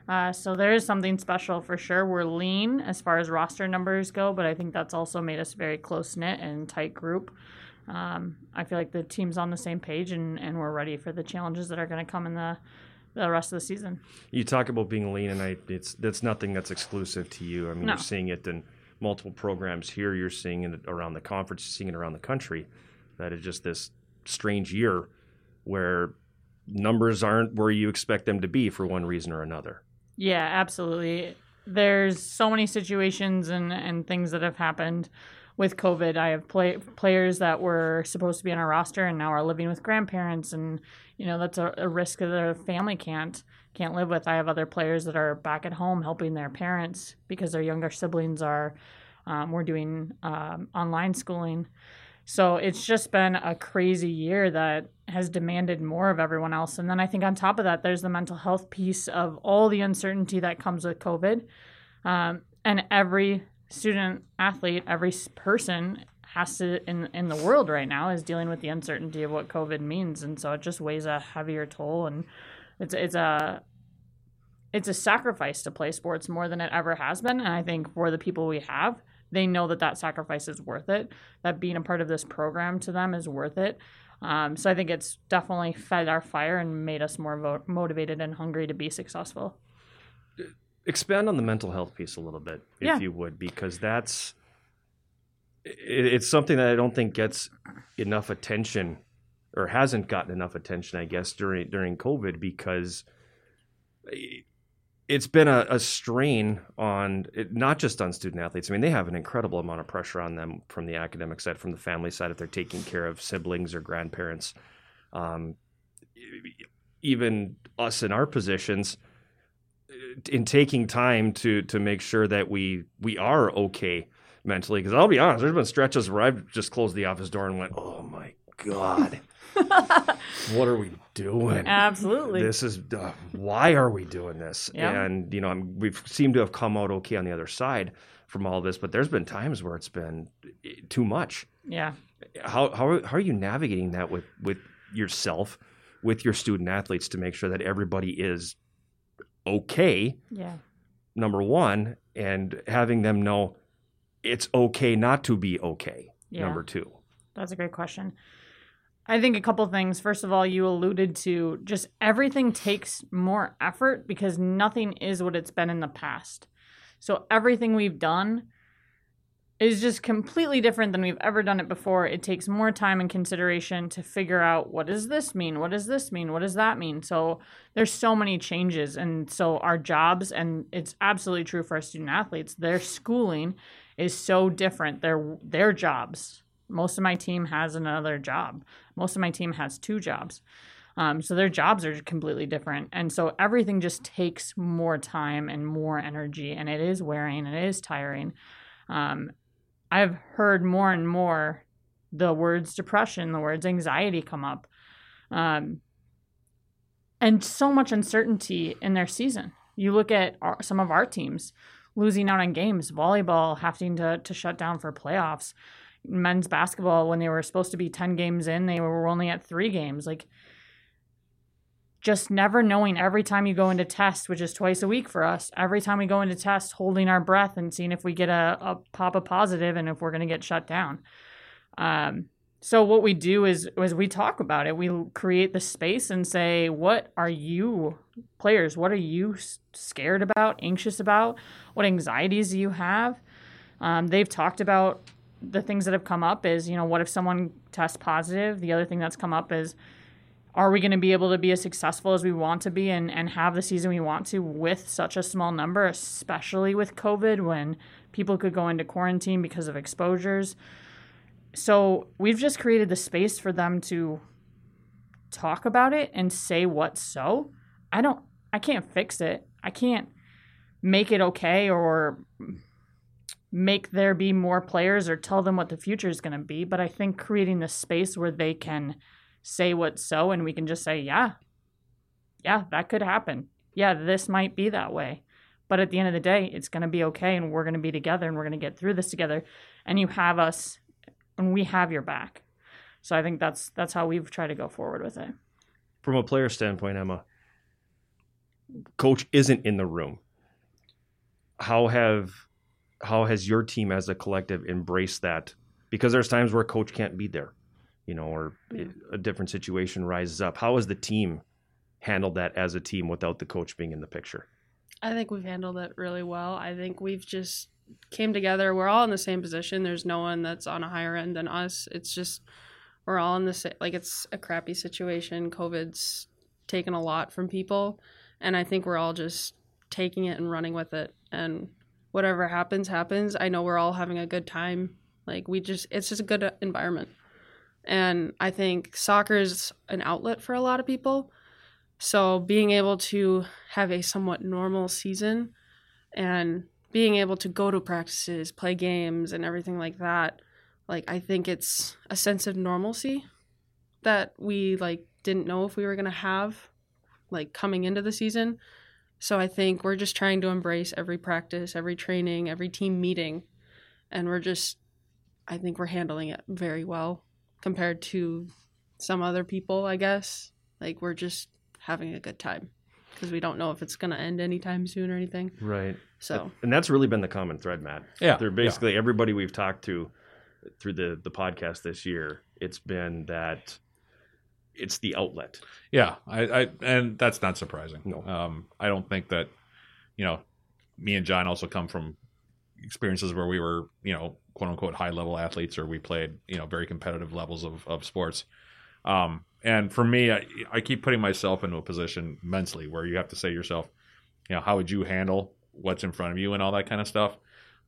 Uh, so there is something special for sure. We're lean as far as roster numbers go, but I think that's also made us very close knit and tight group. Um, I feel like the team's on the same page, and, and we're ready for the challenges that are going to come in the the rest of the season. You talk about being lean, and I, it's that's nothing that's exclusive to you. I mean, No. you're seeing it in multiple programs here. You're seeing it around the conference. You're seeing it around the country. That is just this strange year where numbers aren't where you expect them to be for one reason or another. Yeah, absolutely. There's so many situations and, and things that have happened with COVID. I have play, players that were supposed to be on our roster and now are living with grandparents, and you know that's a, a risk that their family can't can't live with. I have other players that are back at home helping their parents because their younger siblings are. Um, we're doing um, online schooling. So it's just been a crazy year that has demanded more of everyone else. And then I think on top of that, there's the mental health piece of all the uncertainty that comes with COVID. Um, and every student athlete, every person has to in in the world right now is dealing with the uncertainty of what COVID means, and so it just weighs a heavier toll. And it's it's a it's a sacrifice to play sports more than it ever has been. And I think for the people we have, they know that that sacrifice is worth it. That being a part of this program to them is worth it. Um, so I think it's definitely fed our fire and made us more vo- motivated and hungry to be successful. expand on the mental health piece a little bit, if Yeah. you would, because that's it, it's something that I don't think gets enough attention or hasn't gotten enough attention, I guess, during during COVID because it's been a, a strain on it, not just on student athletes. I mean, they have an incredible amount of pressure on them from the academic side, from the family side, if they're taking care of siblings or grandparents. Um, even us in our positions, in taking time to to make sure that we we are okay mentally. Because I'll be honest, there's been stretches where I've just closed the office door and went, "Oh my god, what are we doing?" Absolutely. This is uh, why are we doing this? Yeah. And you know, I'm, we've seemed to have come out okay on the other side from all this, but there's been times where it's been eh, too much. yeah. How how are, how are you navigating that with with yourself, with your student athletes to make sure that everybody is okay? Yeah. Number one, and having them know it's okay not to be okay. Yeah. Number two. That's a great question. I think a couple things. First of all, you alluded to just everything takes more effort because nothing is what it's been in the past. So everything we've done is just completely different than we've ever done it before. It takes more time and consideration to figure out what does this mean? What does this mean? What does that mean? So there's so many changes and so our jobs and it's absolutely true for our student athletes, their schooling is so different. Their their jobs. Most of my team has another job. Most of my team has two jobs. Um, so their jobs are completely different. And so everything just takes more time and more energy, and it is wearing, it is tiring. Um, I've heard more and more the words depression, the words anxiety come up. Um, and so much uncertainty in their season. You look at our, some of our teams losing out on games, volleyball having to, to shut down for playoffs, men's basketball, when they were supposed to be 10 games in, they were only at three games. Like, just never knowing every time you go into test, which is twice a week for us, every time we go into test, holding our breath and seeing if we get a, a pop a positive and if we're going to get shut down. Um, so what we do is, is we talk about it. We create the space and say, what are you players? What are you scared about, anxious about? What anxieties do you have? Um, they've talked about the things that have come up is, you know, what if someone tests positive? The other thing that's come up is, are we going to be able to be as successful as we want to be and, and have the season we want to with such a small number, especially with COVID when people could go into quarantine because of exposures? So we've just created the space for them to talk about it and say what's so. I don't, I can't fix it. I can't make it okay or make there be more players or tell them what the future is going to be. But I think creating the space where they can say what's so and we can just say, yeah, yeah, that could happen. Yeah, this might be that way. But at the end of the day, it's going to be okay and we're going to be together and we're going to get through this together. And you have us and we have your back. So I think that's that's how we've tried to go forward with it. From a player standpoint, Emma, coach isn't in the room. How have how has your team as a collective embraced that? Because there's times where a coach can't be there, you know, or mm-hmm. a different situation rises up. How has the team handled that as a team without the coach being in the picture? I think we've handled it really well. I think we've just came together. We're all in the same position. There's no one that's on a higher end than us. It's just we're all in the same. Like it's a crappy situation. COVID's taken a lot from people, and I think we're all just taking it and running with it. And whatever happens, happens. I know we're all having a good time. Like we just, it's just a good environment. And I think soccer is an outlet for a lot of people. So being able to have a somewhat normal season and being able to go to practices, play games, and everything like that, like I think it's a sense of normalcy that we like didn't know if we were gonna have, like coming into the season. So I think we're just trying to embrace every practice, every training, every team meeting, and we're just, I think we're handling it very well compared to some other people. I guess like we're just having a good time because we don't know if it's gonna end anytime soon or anything. Right. So And that's really been the common thread, Matt. Yeah, They're basically everybody we've talked to through the the podcast this year. It's been that it's the outlet. Yeah, I, I and that's not surprising. No. um, I don't think that you know me and John also come from experiences where we were you know quote unquote high level athletes or we played you know very competitive levels of of sports. Um, and for me, I, I keep putting myself into a position mentally where you have to say to yourself, you know, how would you handle what's in front of you and all that kind of stuff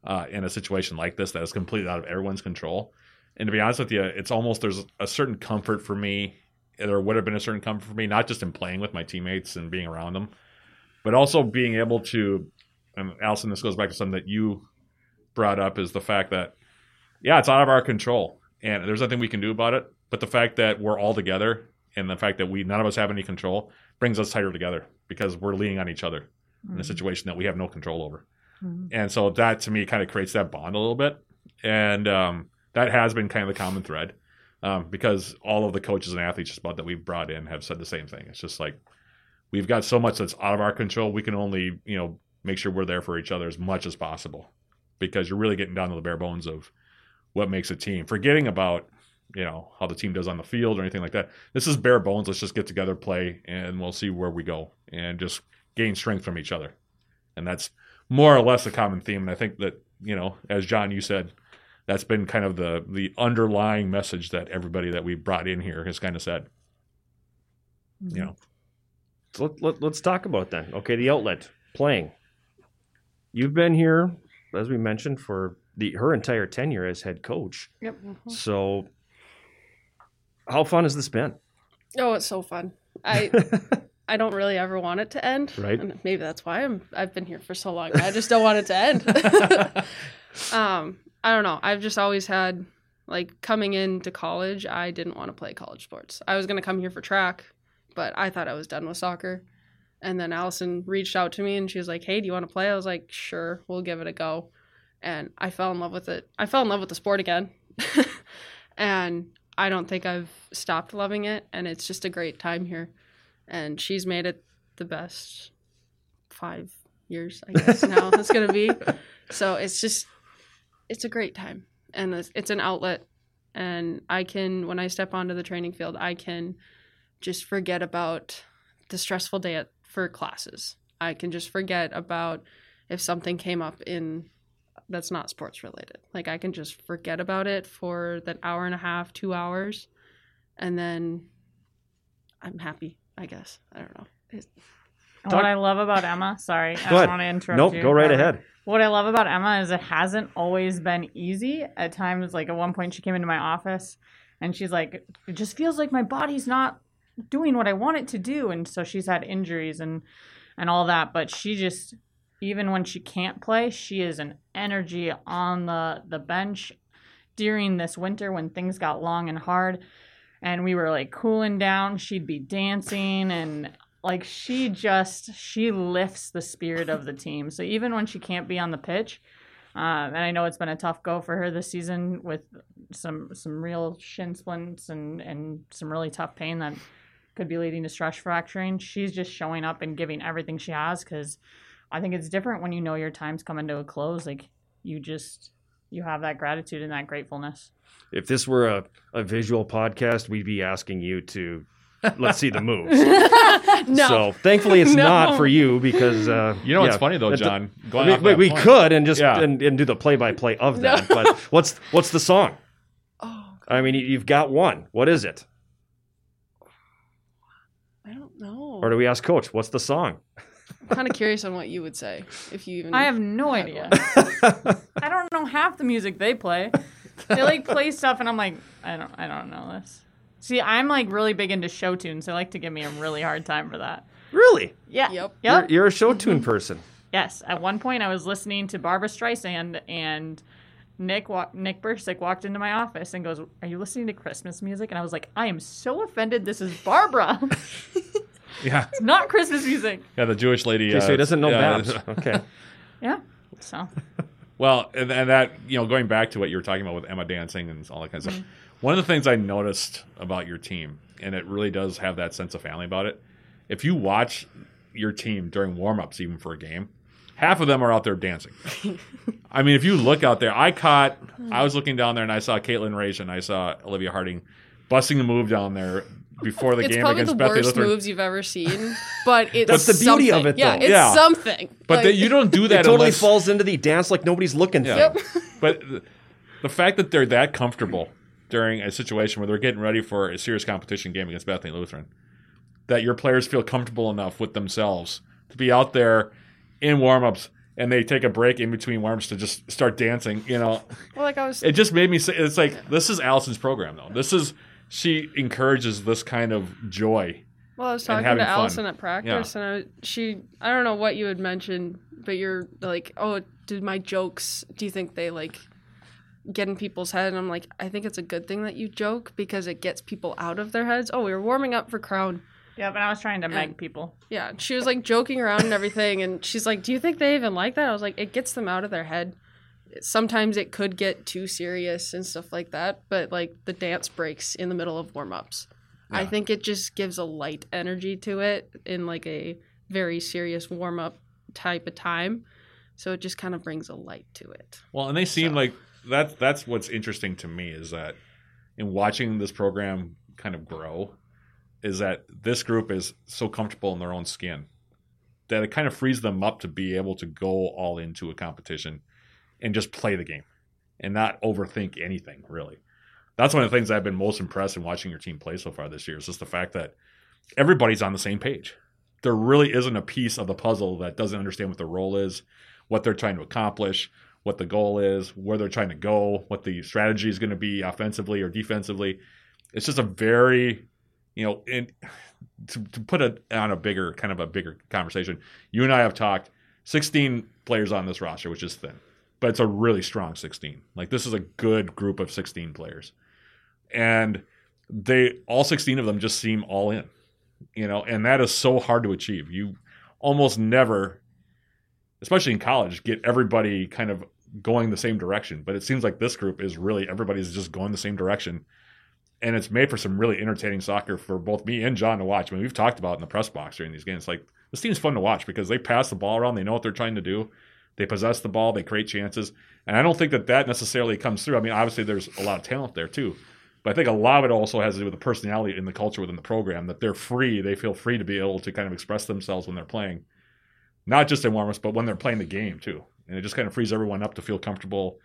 uh, in a situation like this that is completely out of everyone's control. And to be honest with you, it's almost there's a certain comfort for me there would have been a certain comfort for me, not just in playing with my teammates and being around them, but also being able to. And Allison, this goes back to something that you brought up is the fact that, yeah, it's out of our control, and there's nothing we can do about it. But the fact that we're all together and the fact that we none of us have any control brings us tighter together because we're leaning on each other in a situation that we have no control over. And so that to me kind of creates that bond a little bit, and um, that has been kind of the common thread um, because all of the coaches and athletes just about that we've brought in have said the same thing. It's just like we've got so much that's out of our control. We can only you know make sure we're there for each other as much as possible because you're really getting down to the bare bones of what makes a team. Forgetting about you know how the team does on the field or anything like that. This is bare bones. Let's just get together, play, and we'll see where we go and just gain strength from each other. And that's more or less a common theme. And I think that you know, as John you said that's been kind of the the underlying message that everybody that we brought in here has kind of said. You know, So let, let, let's talk about then. Okay, the outlet playing. You've been here, as we mentioned, for the her entire tenure as head coach. yep. So, how fun has this been? Oh, it's so fun. I I don't really ever want it to end. Right. And maybe that's why I'm I've been here for so long. I just don't want it to end. um, I don't know. I've just always had like coming into college, I didn't want to play college sports. I was gonna come here for track, but I thought I was done with soccer. And then Allison reached out to me and she was like, Hey, do you want to play? I was like, Sure, we'll give it a go. And I fell in love with it. I fell in love with the sport again. and I don't think I've stopped loving it. And it's just a great time here. And she's made it the best five years, I guess, now it's going to be. So it's just, it's a great time. And it's, it's an outlet. And I can, when I step onto the training field, I can just forget about the stressful day at, for classes. I can just forget about if something came up in that's not sports related. Like I can just forget about it for that hour and a half, two hours, and then I'm happy. I guess I don't know. It- And What I love about Emma, sorry, I Go don't want to interrupt Nope, you. go right ahead. What I love about Emma is it hasn't always been easy. At times, like at one point, she came into my office and she's like, "It just feels like my body's not doing what I want it to do." And so she's had injuries and and all that, but she just even when she can't play, she is an energy on the the bench during this winter when things got long and hard and we were like cooling down she'd be dancing and like she just she lifts the spirit of the team. So even when she can't be on the pitch uh, and i know it's been a tough go for her this season with some some real shin splints and and some really tough pain that could be leading to stress fracturing she's just showing up and giving everything she has because i think it's different when you know your time's coming to a close. Like you just you have that gratitude and that gratefulness. If this were a, a visual podcast, we'd be asking you to let's see the moves. So thankfully, it's not for you because uh, You know what's funny though, that- John? I mean, we, we could and just Yeah. and, and do the play by play of that. But what's what's the song? Oh, I mean, you- you've got one. What is it? I don't know. Or do we ask Coach? What's the song? I'm kind of curious on what you would say if you even. I have no idea. I don't know half the music they play. They like play stuff, and I'm like, I don't, I don't know this. See, I'm like really big into show tunes. They like to give me a really hard time for that. Really? Yeah. Yep. Yep. You're, you're a show tune person. Yes. At one point, I was listening to Barbra Streisand, and Nick wa- Nick Bursik walked into my office and goes, "Are you listening to Christmas music?" And I was like, "I am so offended. This is Barbra, Yeah, It's not Christmas music." yeah. The Jewish lady. Okay, uh, so he doesn't know yeah, Babs. Okay. Yeah. So Well, and, and that you know, going back to what you were talking about with Emma dancing and all that kind of stuff. One of the things I noticed about your team, and it really does have that sense of family about it. If you watch your team during warm-ups, even for a game, half of them are out there dancing. I mean, if you look out there, I caught. I was looking down there and I saw Caitlin Rage and I saw Olivia Harding busting a move down there before the It's game probably against the Bethany worst moves you've ever seen, but it's That's the beauty of something. it, Yeah, it's Yeah. something. But Like, they, you don't do that It totally unless, falls into the dance like nobody's looking Yeah. for. But th- the fact that they're that comfortable during a situation where they're getting ready for a serious competition game against Bethany Lutheran, that your players feel comfortable enough with themselves to be out there in warm-ups and they take a break in between warm-ups to just start dancing, you know. well, like I was It just made me say it's like this is Allison's program though. This is she encourages this kind of joy. Well, I was talking to fun. Allison at practice, and I, she, I don't know what you had mentioned, but you're like, oh, did my jokes? Do you think they like get in people's head? And I'm like, I think it's a good thing that you joke because it gets people out of their heads. Oh, we were warming up for Crown. yeah, but I was trying to meg people. Yeah, she was like joking around and everything, and she's like, "Do you think they even like that?" I was like, "It gets them out of their head." Sometimes it could get too serious and stuff like that, but like the dance breaks in the middle of warm ups. I think it just gives a light energy to it in like a very serious warm up type of time. So it just kind of brings a light to it. Well, and they seem like that's that's what's interesting to me is that in watching this program kind of grow, is that this group is so comfortable in their own skin that it kind of frees them up to be able to go all into a competition and just play the game and not overthink anything really. That's one of the things I've been most impressed in watching your team play so far this year is just the fact that everybody's on the same page. There really isn't a piece of the puzzle that doesn't understand what their role is, what they're trying to accomplish, what the goal is, where they're trying to go, what the strategy is going to be offensively or defensively. It's just a very, you know, to, to put it on a bigger kind of a bigger conversation, you and I have talked 16 players on this roster, which is thin, but it's a really strong 16. Like this is a good group of 16 players. And they all 16 of them just seem all in. You know, and that is so hard to achieve. You almost never especially in college, get everybody kind of going the same direction. But it seems like this group is really everybody's just going the same direction. And it's made for some really entertaining soccer for both me and John to watch. I mean, we've talked about in the press box during these games. Like this team's fun to watch because they pass the ball around, they know what they're trying to do, they possess the ball, they create chances, and I don't think that that necessarily comes through. I mean, obviously there's a lot of talent there too, but I think a lot of it also has to do with the personality and the culture within the program that they're free, they feel free to be able to kind of express themselves when they're playing not just in warm-ups, but when they're playing the game too. And it just kind of frees everyone up to feel comfortable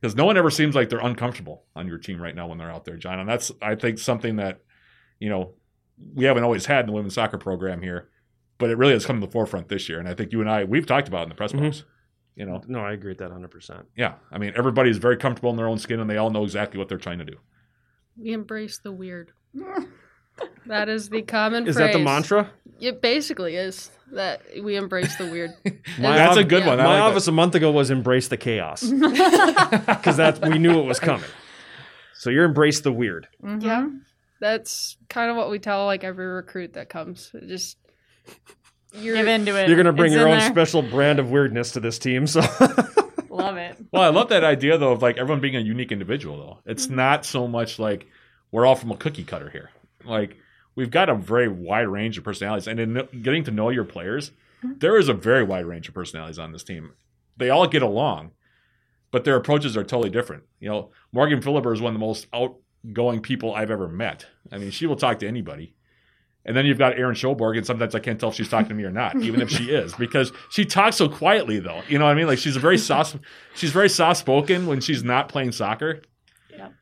because no one ever seems like they're uncomfortable on your team right now when they're out there, John. And that's I think something that you know we haven't always had in the women's soccer program here, but it really has come to the forefront this year. And I think you and I we've talked about it in the press mm-hmm. box. You know, No, I agree with that 100%. yeah. I mean, everybody is very comfortable in their own skin, and they all know exactly what they're trying to do. We embrace the weird. that is the common Is phrase. that the mantra? It basically is that we embrace the weird. My That's a ob- good one. I My like that. office a month ago was embrace the chaos because that we knew it was coming. So you're embrace the weird. Yeah. Mm-hmm. That's kind of what we tell like every recruit that comes. Just you're Give into it. You're gonna bring It's your own there. special brand of weirdness to this team. So Love it. Well, I love that idea though of like everyone being a unique individual though. It's mm-hmm. not so much like we're all from a cookie cutter here. Like we've got a very wide range of personalities, and in getting to know your players, mm-hmm. there is a very wide range of personalities on this team. They all get along, but their approaches are totally different. You know, Morgan Philipper is one of the most outgoing people I've ever met. I mean, she will talk to anybody, And then you've got Aaron Schoberg, and sometimes I can't tell if she's talking to me or not, even if she is, because she talks so quietly, though. You know what I mean? Like she's a very soft, she's very soft spoken when she's not playing soccer,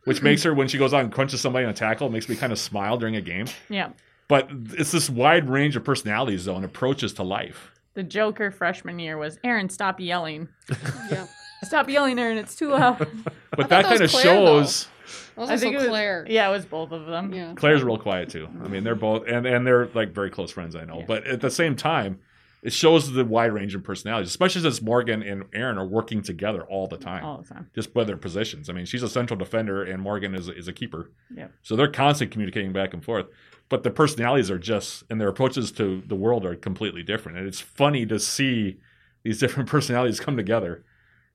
which makes her when she goes out and crunches somebody on a tackle, makes me kind of smile during a game. Yeah. But it's this wide range of personalities, though, and approaches to life. The Joker freshman year was Aaron, stop yelling. Yeah. Stop yelling, Aaron. It's too loud. But thought that that kind of Claire, shows. That I think it was Claire. Yeah, it was both of them. Yeah. Claire's real quiet too. I mean, they're both and and they're like very close friends. I know, but at the same time, it shows the wide range of personalities, especially since Morgan and Aaron are working together all the time, All the time. just by their positions. I mean, she's a central defender and Morgan is is a keeper, Yeah. so they're constantly communicating back and forth. But the personalities are just and their approaches to the world are completely different, and it's funny to see these different personalities come together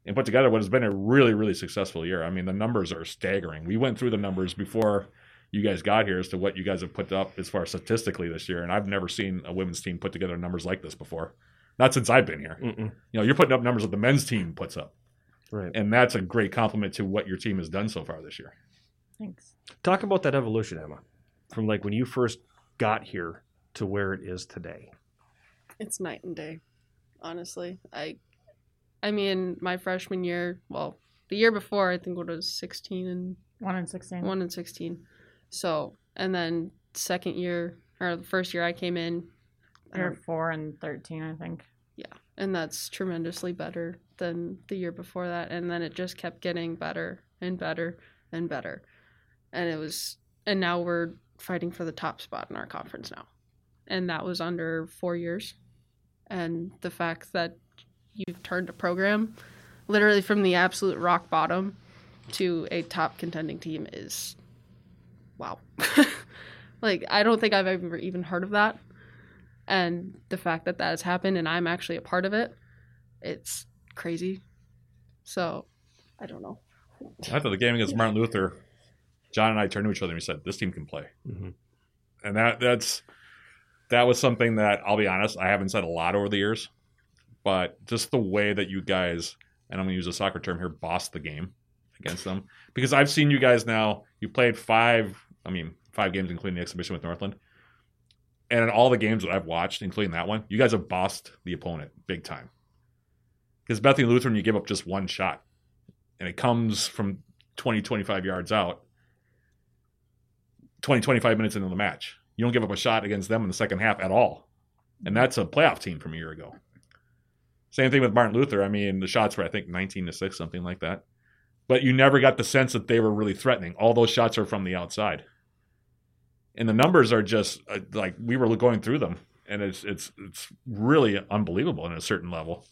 and put together what has been a really really successful year. I mean, the numbers are staggering. We went through the numbers before you guys got here as to what you guys have put up as far as statistically this year, and I've never seen a women's team put together numbers like this before. Not since I've been here. Mm-mm. You know, you're putting up numbers that the men's team puts up, Right. and that's a great compliment to what your team has done so far this year. Thanks. Talk about that evolution, Emma, from like when you first got here to where it is today. It's night and day, honestly. I, I mean, my freshman year, well, the year before, I think it was 16 and One and sixteen. 1 and 16. So, and then second year, or the first year I came in, You're um, four and thirteen, I think. Yeah. And that's tremendously better than the year before that. And then it just kept getting better and better and better. And it was, and now we're fighting for the top spot in our conference now. And that was under four years. And the fact that you've turned a program literally from the absolute rock bottom to a top contending team is wow. like, I don't think I've ever even heard of that and the fact that that has happened and I'm actually a part of it, it's crazy. So, I don't know. After the game against Martin Luther, John and I turned to each other and we said, "This team can play," Mhm. and that that's that was something that I'll be honest, I haven't said a lot over the years, but just the way that you guys, and I'm going to use a soccer term here, bossed the game against them because I've seen you guys now. You played five, I mean, five games including the exhibition with Northland. And in all the games that I've watched, including that one, you guys have bossed the opponent big time. Because Bethany Lutheran, you give up just one shot and it comes from 20, 25 yards out, 20, 25 minutes into the match. You don't give up a shot against them in the second half at all. And mm-hmm. that's a playoff team from a year ago. Same thing with Martin Luther. I mean, the shots were, I think, 19 to 6, something like that. But you never got the sense that they were really threatening. All those shots are from the outside. And the numbers are just uh, like we were going through them. And it's it's it's really unbelievable in a certain level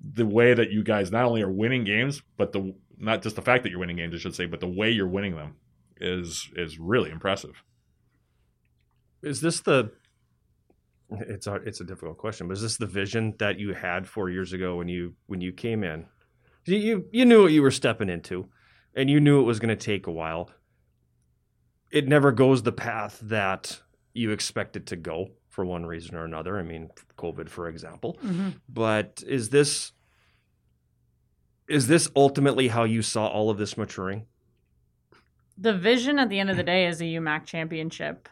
the way that you guys not only are winning games, but the not just the fact that you're winning games, I should say, but the way you're winning them is is really impressive. Is this the? It's a it's a difficult question, but is this the vision that you had four years ago when you when you came in? You you, you knew what you were stepping into, and you knew it was going to take a while. It never goes the path that you expect it to go for one reason or another. I mean, COVID, for example. But is this is this ultimately how you saw all of this maturing? The vision at the end of the day is a UMAC championship.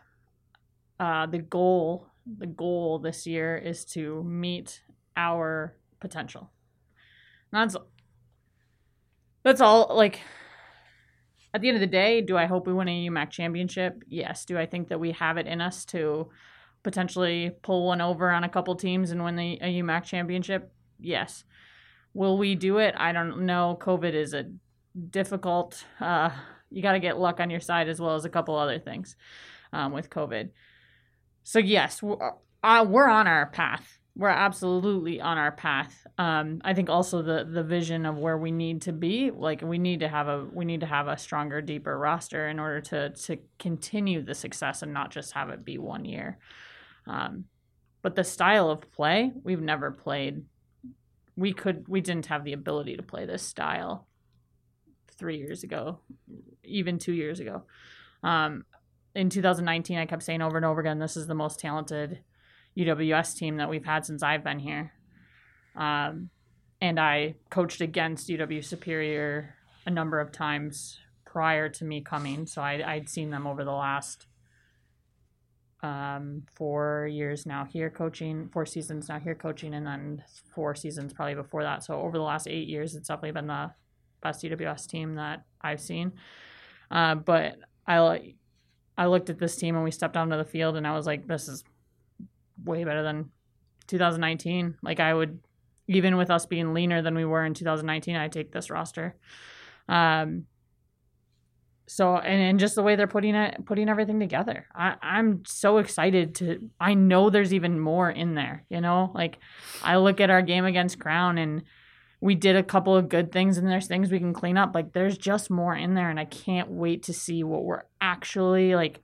Uh, the goal, the goal this year is to meet our potential. And that's that's all. Like at the end of the day, do I hope we win a UMAC championship? Yes. Do I think that we have it in us to potentially pull one over on a couple teams and win the a UMAC championship? Yes. Will we do it? I don't know. COVID is a difficult. Uh, you got to get luck on your side as well as a couple other things um, with COVID. So yes, we're, uh, we're on our path. We're absolutely on our path. Um, I think also the the vision of where we need to be, like we need to have a we need to have a stronger, deeper roster in order to to continue the success and not just have it be one year. Um, but the style of play, we've never played. We could we didn't have the ability to play this style three years ago, even two years ago. Um, in 2019, I kept saying over and over again, this is the most talented UWS team that we've had since I've been here. Um, and I coached against UW Superior a number of times prior to me coming, so I, I'd seen them over the last um, four years now here coaching, four seasons now here coaching, and then four seasons probably before that. So over the last eight years, it's definitely been the best UWS team that I've seen. Uh, but I I looked at this team and we stepped onto the field and I was like, this is way better than 2019. Like I would, even with us being leaner than we were in 2019, I take this roster. Um, so and, and just the way they're putting it putting everything together I, i'm so excited to i know there's even more in there you know like i look at our game against crown and we did a couple of good things and there's things we can clean up like there's just more in there and i can't wait to see what we're actually like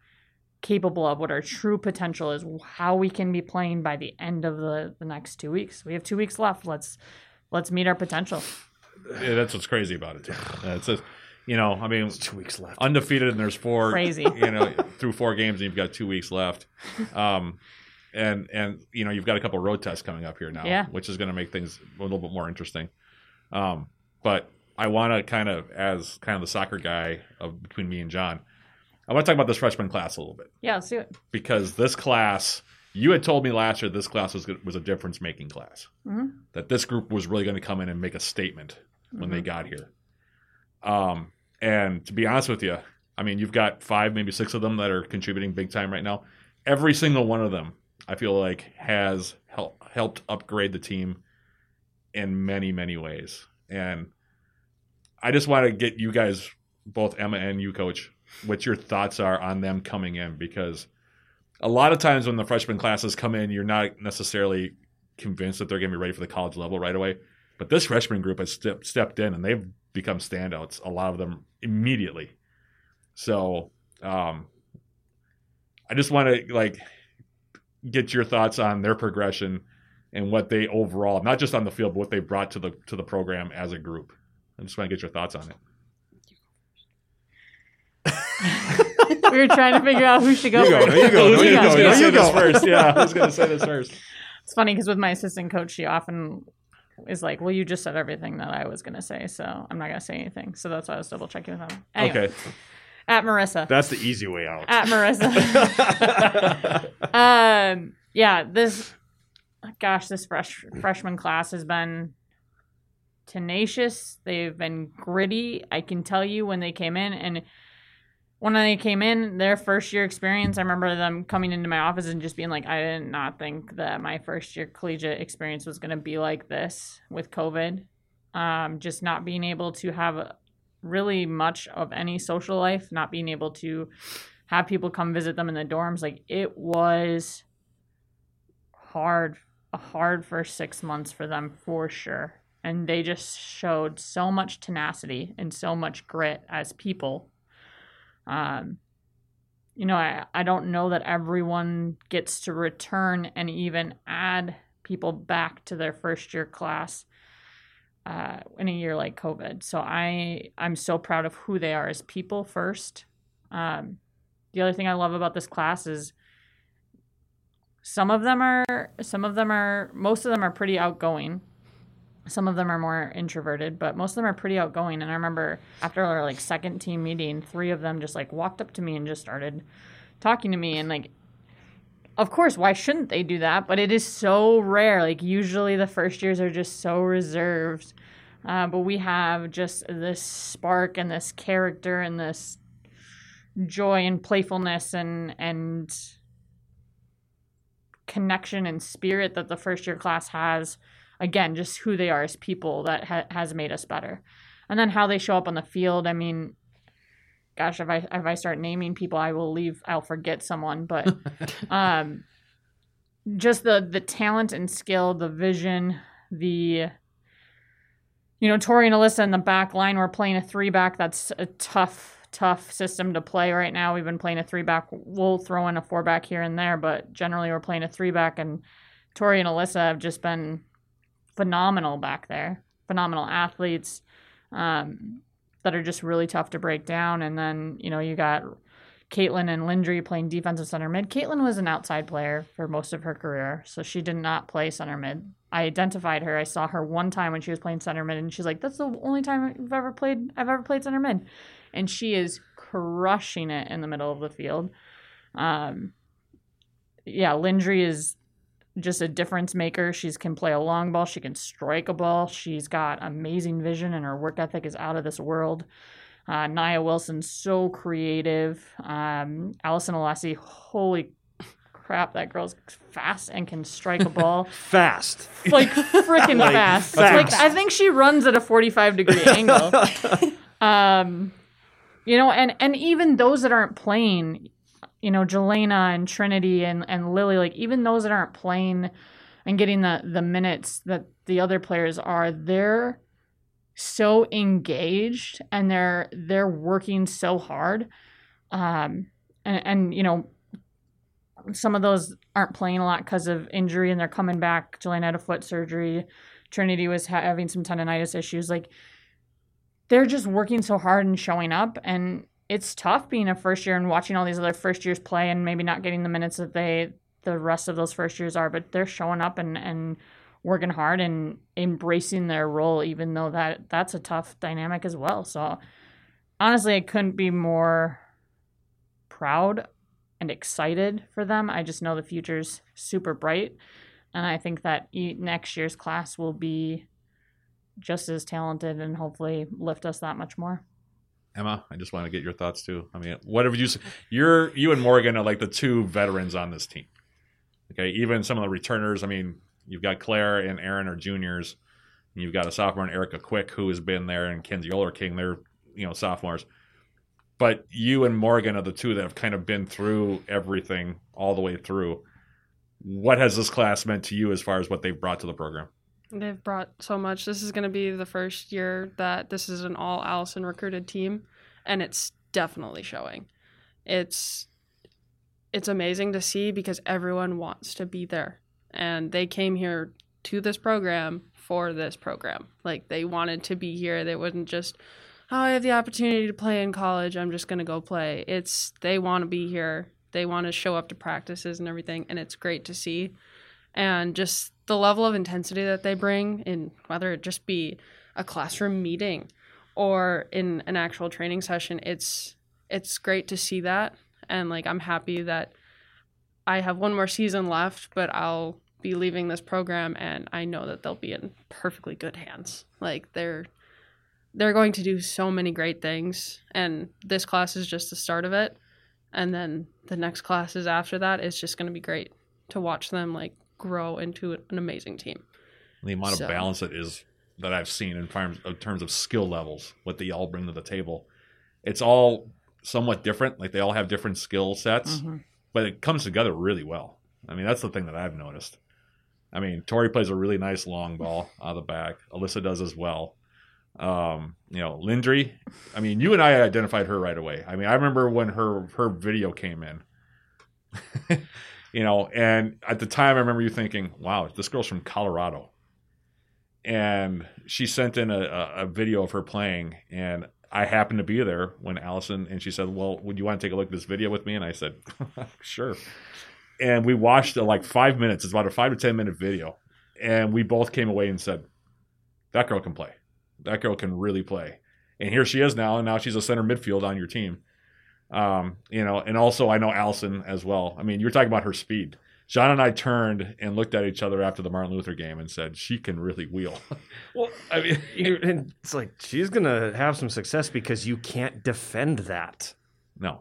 capable of what our true potential is how we can be playing by the end of the, the next two weeks we have two weeks left let's let's meet our potential Yeah, that's what's crazy about it too. It's just, you know, I mean, Two weeks left. undefeated and there's four Crazy. you know through four games and you've got two weeks left um and and you know you've got a couple road tests coming up here now Yeah. which is going to make things a little bit more interesting um but i want to kind of as kind of the soccer guy of between me and john i want to talk about this freshman class a little bit. Yeah let's do it. Because this class you had told me last year this class was was a difference making class. Mhm. that this group was really going to come in and make a statement when they got here. Um and to be honest with you i mean you've got five maybe six of them that are contributing big time right now. Every single one of them i feel like has help, helped upgrade the team in many many ways. And i just want to get you guys both emma and you coach what your thoughts are on them coming in because a lot of times when the freshman classes come in, you're not necessarily convinced that they're going to be ready for the college level right away. But this freshman group has step, stepped in and they've become standouts. A lot of them immediately. So um, I just want to like get your thoughts on their progression and what they overall, not just on the field, but what they brought to the to the program as a group. I just want to get your thoughts on it. We were trying to figure out who should go You go, first no, you go, no, You you go. go. You You go. first. Yeah, I was going to say this first. It's funny because with my assistant coach, she often is like, "Well, you just said everything that I was gonna say, so I'm not gonna say anything." So that's why I was double checking with him. Anyway, Okay, at Marissa, That's the easy way out. at Marissa. um, yeah, this, gosh, this fresh freshman class has been tenacious. They've been gritty. I can tell you when they came in and when they came in, their first year experience, I remember them coming into my office and just being like, I did not think that my first year collegiate experience was going to be like this with COVID. Um, just not being able to have really much of any social life, not being able to have people come visit them in the dorms. Like it was hard, a hard first six months for them for sure. And they just showed so much tenacity and so much grit as people um, you know, I, I don't know that everyone gets to return and even add people back to their first year class uh, in a year like COVID. So I I'm so proud of who they are as people first. Um, the other thing I love about this class is some of them are some of them are most of them are pretty outgoing some of them are more introverted, but most of them are pretty outgoing. And I remember after our like second team meeting, three of them just like walked up to me and just started talking to me. And like, of course, why shouldn't they do that? But it is so rare. Like usually the first years are just so reserved. Uh, but we have just this spark and this character and this joy and playfulness and and connection and spirit that the first year class has again just who they are as people that ha- has made us better. And then how they show up on the field i mean gosh if i if i start naming people i will leave i'll forget someone but um just the the talent and skill the vision the you know tori and alyssa in the back line we're playing a three back that's a tough tough system to play right now. We've been playing a three back we'll throw in a four back here and there but generally we're playing a three back and tori and alyssa have just been phenomenal back there. Phenomenal athletes um, that are just really tough to break down. And then, you know, you got Caitlin and Lindry playing defensive center mid. Caitlin was an outside player for most of her career, so she did not play center mid. I identified her. I saw her one time when she was playing center mid, and she's like, "That's the only time I've ever played. I've ever played center mid," and she is crushing it in the middle of the field. Um, yeah, Lindry is just a difference maker. She can play a long ball. She can strike a ball. She's got amazing vision, and her work ethic is out of this world. Uh, Nia Wilson's so creative. Um, Allison Alessi, holy crap, that girl's fast and can strike a ball Fast. like freaking fast. Like I think she runs at a 45 degree angle. um, you know, and and even those that aren't playing, you know, Jelena and Trinity and and Lily, like even those that aren't playing and getting the the minutes that the other players are, they're so engaged and they're they're working so hard. Um, and, and you know, some of those aren't playing a lot because of injury and they're coming back. Jelena had a foot surgery. Trinity was ha- having some tendonitis issues. Like they're just working so hard and showing up. And it's tough being a first year and watching all these other first years play and maybe not getting the minutes that they the rest of those first years are. But they're showing up and and working hard and embracing their role, even though that that's a tough dynamic as well. So honestly, I couldn't be more proud and excited for them. I just know the future's super bright, and I think that next year's class will be just as talented and hopefully lift us that much more. Emma, I just want to get your thoughts too. I mean, whatever you, you're you and Morgan are like the two veterans on this team. Okay, even some of the returners. I mean, you've got Claire and Aaron are juniors. And you've got a sophomore and Erica Quick who has been there, and Kenzie Oler King. They're you know sophomores. But you and Morgan are the two that have kind of been through everything all the way through. What has this class meant to you as far as what they've brought to the program? They've brought so much. This is going to be the first year that this is an all Allison recruited team, and it's definitely showing. It's it's amazing to see because everyone wants to be there, and they came here to this program for this program. Like they wanted to be here. They wouldn't just, oh, I have the opportunity to play in college. I'm just going to go play. It's they want to be here. They want to show up to practices and everything, and it's great to see and just the level of intensity that they bring in whether it just be a classroom meeting or in an actual training session it's it's great to see that. And like I'm happy that I have one more season left but I'll be leaving this program and I know that they'll be in perfectly good hands. Like they're they're going to do so many great things. And this class is just the start of it. And then the next classes after that is just going to be great to watch them like grow into an amazing team. the amount So- of balance it is that I've seen in terms, in terms of skill levels, what they all bring to the table. It's all somewhat different. Like they all have different skill sets, but it comes together really well. I mean, that's the thing that I've noticed. I mean, Tori plays a really nice long ball out of the back. Alyssa does as well. Um, you know, Landry. I mean, you and I identified her right away. I mean, I remember when her her video came in. you know, and at the time, I remember you thinking, "Wow, this girl's from Colorado." And she sent in a, a, video of her playing, and I happened to be there when Allison and she said, "Well, would you want to take a look at this video with me?" And I said, "Sure." And we watched it like five minutes. It's about a five to ten minute video, and we both came away and said, "That girl can play. That girl can really play." And here she is now, and now she's a center midfield on your team. Um, you know, and also I know Allison as well. I mean, you're talking about her speed. John and I turned and looked at each other after the Martin Luther game and said, "She can really wheel." Well, I mean, and it's like she's gonna have some success because you can't defend that. no,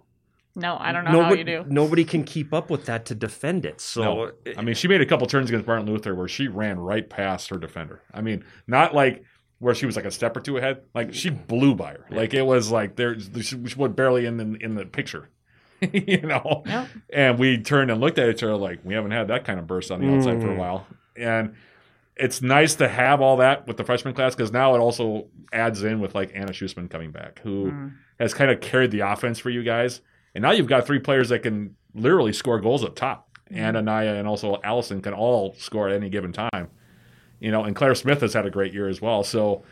No, I don't know how you do. Nobody can keep up with that to defend it. So no. I mean, she made a couple turns against Martin Luther where she ran right past her defender. I mean, not like where she was like a step or two ahead. Like she blew by her. Like it was like there she was barely in the in the picture. you know. Yep. And we turned and looked at each other like we haven't had that kind of burst on the outside for a mm. while. And it's nice to have all that with the freshman class because now it also adds in with like Anna Schusman coming back, who mm. has kind of carried the offense for you guys. And now you've got three players that can literally score goals up top. Mm. And Anaya and also Allison can all score at any given time. You know, and Claire Smith has had a great year as well. So,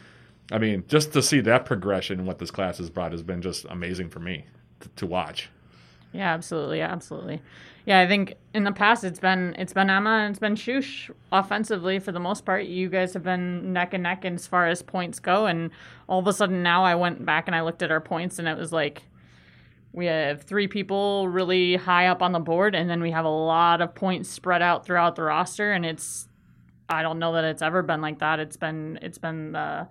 I mean, just to see that progression and what this class has brought has been just amazing for me to, to watch. Yeah, absolutely, absolutely. Yeah, I think in the past it's been it's been Emma and it's been Shush offensively for the most part. You guys have been neck and neck as far as points go, and all of a sudden now I went back and I looked at our points and it was like we have three people really high up on the board, and then we have a lot of points spread out throughout the roster, and it's I don't know that it's ever been like that. It's been it's been the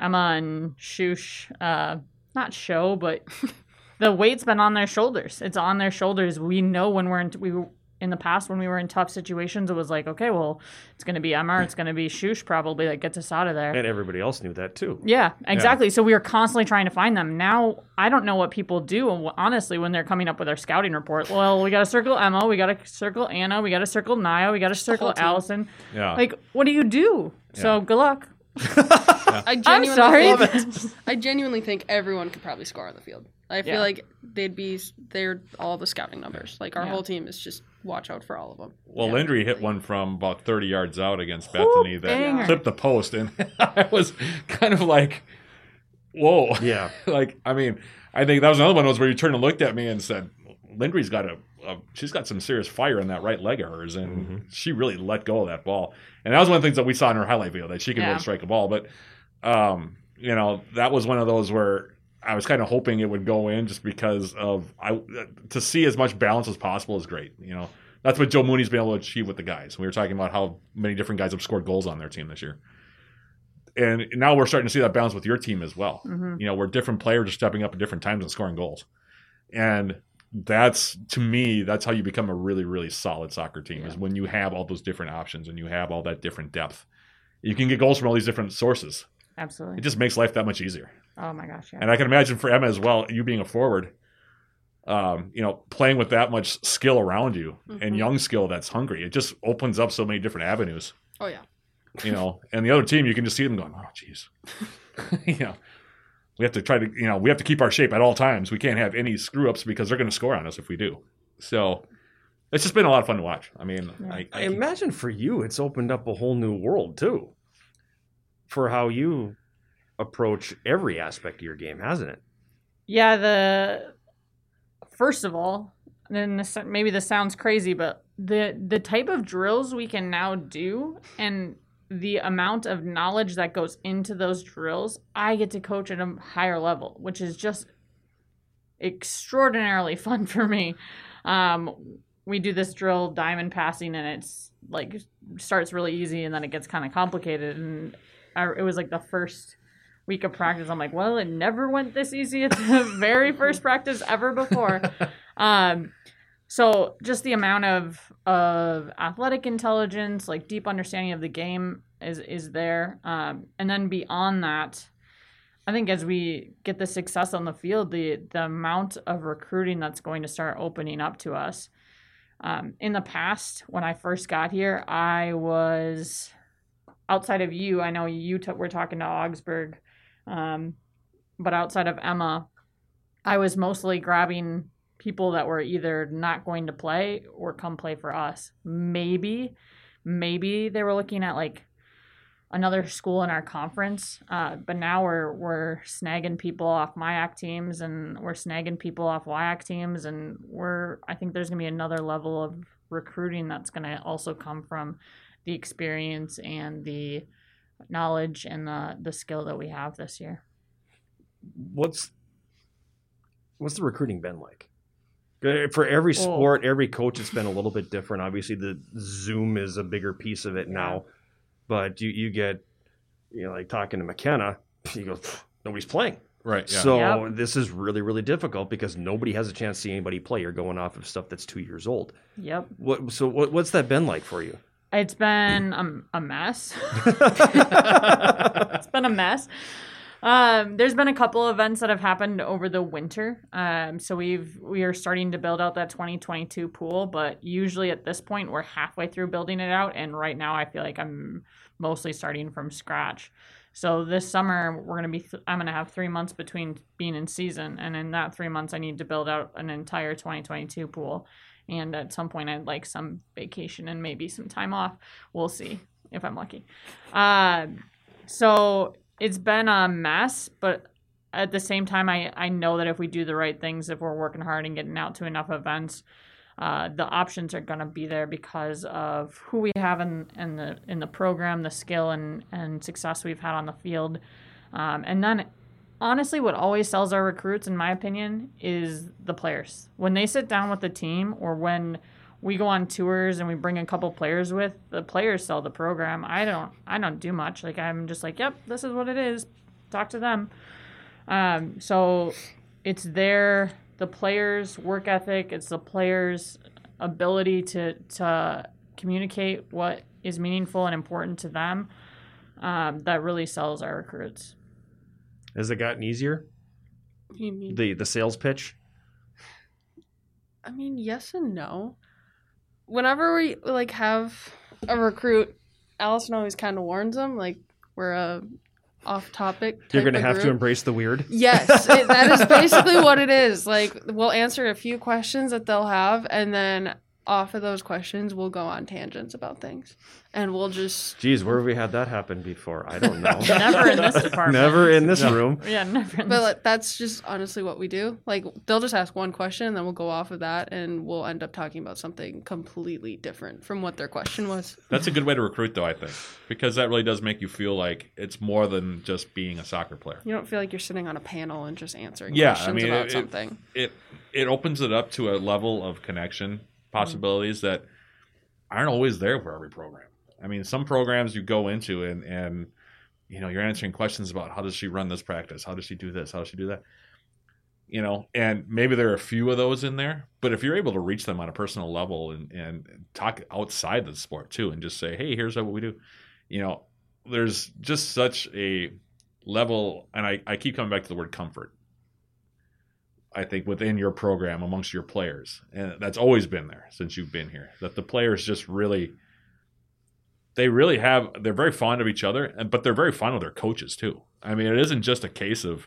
Emma and Shush, uh, not show, but the weight's been on their shoulders. It's on their shoulders. We know when we're in, we in the past when we were in tough situations, it was like, okay, well, it's going to be Emma, it's going to be Shush probably that gets us out of there. And everybody else knew that too. Yeah, exactly. So we were constantly trying to find them. Now I don't know what people do, honestly, when they're coming up with their scouting report. Well, we got to circle Emma, we got to circle Anna, we got to circle Naya, we got to circle. Allison. Yeah. Like, what do you do? So good luck. I I'm genuinely sorry. think, I genuinely think everyone could probably score on the field. I feel Yeah. like they'd be they're all the scouting numbers. Like our Yeah. whole team is just watch out for all of them. Well, Landry hit one from about 30 yards out against Bethany that banger. clipped the post, and I was kind of like, "Whoa!" Yeah. like, I mean, I think that was another one was where you turned and looked at me and said, "Landry's got a, a she's got some serious fire in that right leg of hers, and she really let go of that ball." And that was one of the things that we saw in her highlight video that she can Yeah. really strike a ball. But, um, you know, that was one of those where. I was kind of hoping it would go in just because of I to see as much balance as possible is great. You know, that's what Joe Mooney's been able to achieve with the guys. We were talking about how many different guys have scored goals on their team this year. And now we're starting to see that balance with your team as well. You know, where different players are stepping up at different times and scoring goals. And that's to me, that's how you become a really, really solid soccer team is when you have all those different options and you have all that different depth. You can get goals from all these different sources. Absolutely. It just makes life that much easier. Oh my gosh, yeah. And I can imagine for Emma as well, you being a forward, um, you know, playing with that much skill around you and young skill that's hungry, it just opens up so many different avenues, Oh yeah. you know. and the other team, you can just see them going, oh, jeez. you know, we have to try to, you know, we have to keep our shape at all times. We can't have any screw ups because they're going to score on us if we do. So it's just been a lot of fun to watch. I mean, I, I imagine for you, it's opened up a whole new world too, for how you approach every aspect of your game, hasn't it? Yeah, the first of all, then this, maybe this sounds crazy, but the the type of drills we can now do and the amount of knowledge that goes into those drills, I get to coach at a higher level, which is just extraordinarily fun for me. Um, we do this drill diamond passing, and it's like starts really easy, and then it gets kind of complicated. And I, it was like the first week of practice. I'm like, well, it never went this easy at the very first practice ever before. Um, so just the amount of of athletic intelligence, like deep understanding of the game, is is there. Um, and then beyond that, I think as we get the success on the field, the the amount of recruiting that's going to start opening up to us. Um, in the past, when I first got here, I was outside of you. I know you t- were talking to Augsburg, um, but outside of Emma, I was mostly grabbing people that were either not going to play or come play for us. Maybe, maybe they were looking at like another school in our conference. Uh, but now we're we're snagging people off MIAC teams and we're snagging people off WIAC teams and we're I think there's gonna be another level of recruiting that's gonna also come from the experience and the knowledge and the the skill that we have this year. What's what's the recruiting been like? Uh, For every sport, every coach, it's been a little bit different. Obviously, the Zoom is a bigger piece of it now, but you you get you know like talking to McKenna, he goes, nobody's playing. right. Yeah. So Yep. this is really really difficult because nobody has a chance to see anybody play. You're going off of stuff that's two years old. Yep. What so what, what's that been like for you? It's been um, a mess. it's been a mess. Um, there's been a couple events that have happened over the winter. Um, so we've we are starting to build out that 2022 pool, but usually at this point we're halfway through building it out, and right now I feel like I'm mostly starting from scratch. So this summer we're gonna be th- I'm gonna have three months between being in season, and in that three months I need to build out an entire 2022 pool. And at some point I'd like some vacation and maybe some time off. We'll see if I'm lucky. Uh, so it's been a mess, but at the same time, I, I know that if we do the right things, if we're working hard and getting out to enough events, uh, the options are going to be there because of who we have in, in the in the program, the skill and, and success we've had on the field, um, and then honestly, what always sells our recruits, in my opinion, is the players. When they sit down with the team or when we go on tours and we bring a couple players with, the players sell the program. I don't I don't do much. Like I'm just like, yep, this is what it is. Talk to them. Um, so it's their the players' work ethic, it's the players' ability to to communicate what is meaningful and important to them um, that really sells our recruits. Has it gotten easier? You mean- The the sales pitch? I mean, yes and no. Whenever we like have a recruit, Allison always kind of warns them like we're a off topic. You're going to have to embrace the weird. Yes, it, that is basically what it is. Like we'll answer a few questions that they'll have, and then off of those questions, we'll go on tangents about things, and we'll just Geez, where have we had that happen before? I don't know. Never in this department. Never in this room. Yeah, never. In But this. like, that's just honestly what we do. Like they'll just ask one question, and then we'll go off of that, and we'll end up talking about something completely different from what their question was. That's a good way to recruit, though, I think, because that really does make you feel like it's more than just being a soccer player. You don't feel like you're sitting on a panel and just answering Yeah, I questions mean, about it- it- something. It it opens it up to a level of connection Mm-hmm. possibilities that aren't always there for every program. I mean, some programs you go into and and you know you're answering questions about how does she run this practice, how does she do this, how does she do that, you know, and maybe there are a few of those in there, but if you're able to reach them on a personal level and and talk outside the sport too, and just say, hey, here's what we do, you know, there's just such a level, and I I keep coming back to the word comfort. I think within your program amongst your players, and that's always been there since you've been here. That the players just really, they really have. They're very fond of each other, and but they're very fond of their coaches too. I mean, it isn't just a case of,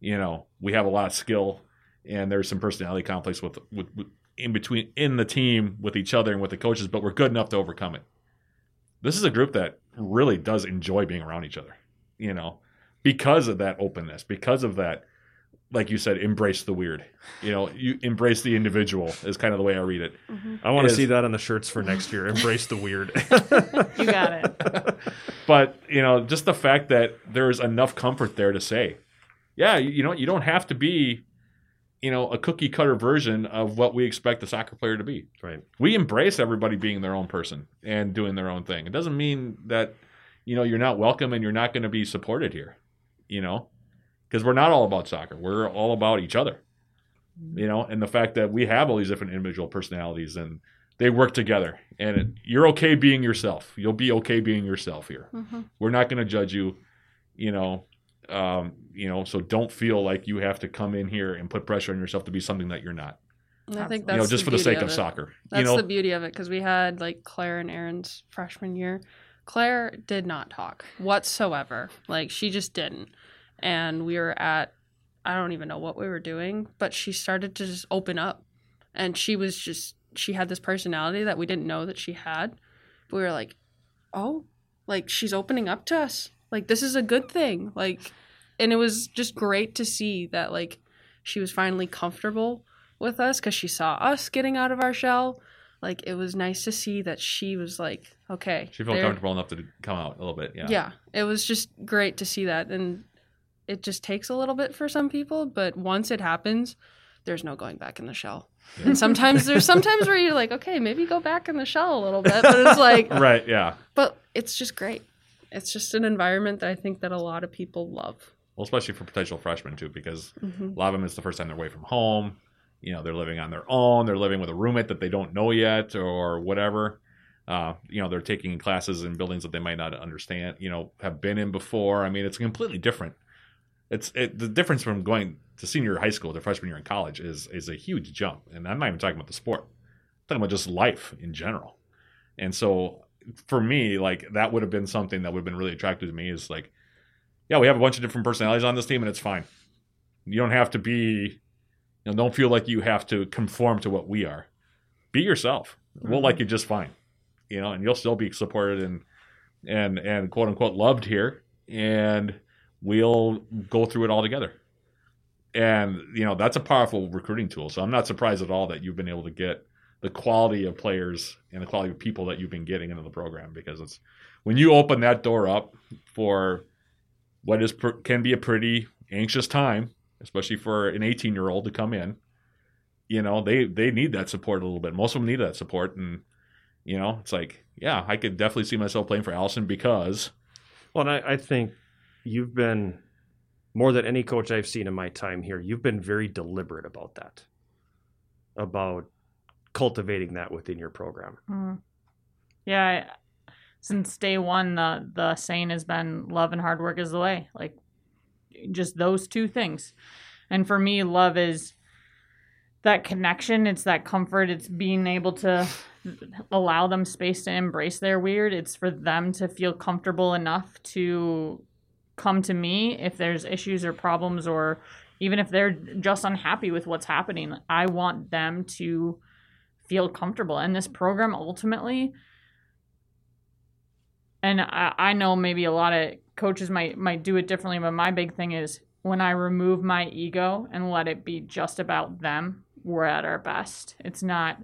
you know, we have a lot of skill, and there's some personality conflicts with with, with in between in the team with each other and with the coaches, but we're good enough to overcome it. This is a group that really does enjoy being around each other, you know, because of that openness, because of that like you said, embrace the weird. You know, you embrace the individual is kind of the way I read it. Mm-hmm. I want to see that on the shirts for next year. Embrace the weird. you got it. But you know, just the fact that there's enough comfort there to say, yeah, you, you know, you don't have to be, you know, a cookie cutter version of what we expect the soccer player to be. right. We embrace everybody being their own person and doing their own thing. It doesn't mean that, you know, you're not welcome and you're not going to be supported here. You know, because we're not all about soccer. We're all about each other. You know, and the fact that we have all these different individual personalities and they work together, and it, you're okay being yourself. You'll be okay being yourself here. Mm-hmm. We're not going to judge you. You know, um, you know. So don't feel like you have to come in here and put pressure on yourself to be something that you're not. And I think that's you know, just for the sake of it. soccer. That's you know, the beauty of it because we had like Claire and Aaron's freshman year. Claire did not talk whatsoever. Like she just didn't. And we were at I don't even know what we were doing, but she started to just open up. And she was just she had this personality that we didn't know that she had. We were like, "Oh, like she's opening up to us. Like this is a good thing." Like and it was just great to see that like she was finally comfortable with us cuz she saw us getting out of our shell like it was nice to see that she was like okay she felt comfortable enough to come out a little bit. Yeah. yeah it was just great to see that and it just takes a little bit for some people but once it happens there's no going back in the shell and sometimes there's sometimes where you're like okay maybe go back in the shell a little bit but it's like Right. Yeah. but it's just great it's just an environment that i think that a lot of people love Well, especially for potential freshmen too, because Mhm. a lot of them it's the first time they're away from home. You know, they're living on their own. They're living with a roommate that they don't know yet, or whatever. Uh, you know, they're taking classes in buildings that they might not understand. You know, have been in before. I mean, it's completely different. It's it, the difference from going to senior high school to freshman year in college is is a huge jump, and I'm not even talking about the sport. I'm talking about just life in general. And so, for me, like that would have been something that would have been really attractive to me. Is like, yeah, we have a bunch of different personalities on this team, and it's fine. You don't have to be, you know, don't feel like you have to conform to what we are. Be yourself. We'll like mm-hmm. you just fine, you know, and you'll still be supported and and and quote unquote loved here, and we'll go through it all together. And you know that's a powerful recruiting tool. So I'm not surprised at all that you've been able to get the quality of players and the quality of people that you've been getting into the program because it's when you open that door up for what is can be a pretty anxious time, especially for an 18 year old to come in. You know, they they need that support a little bit. Most of them need that support, and you know, it's like, yeah, I could definitely see myself playing for Allison because Well, I, I think you've been more than any coach I've seen in my time here. You've been very deliberate about that, about cultivating that within your program. Mm. Yeah, I, since day one, the the saying has been love and hard work is the way. Like just those two things. And for me, love is that connection. It's that comfort. It's being able to allow them space to embrace their weird. It's for them to feel comfortable enough to come to me if there's issues or problems or even if they're just unhappy with what's happening. I want them to feel comfortable. And this program ultimately and I, I know maybe a lot of coaches might might do it differently, but my big thing is when I remove my ego and let it be just about them, we're at our best. It's not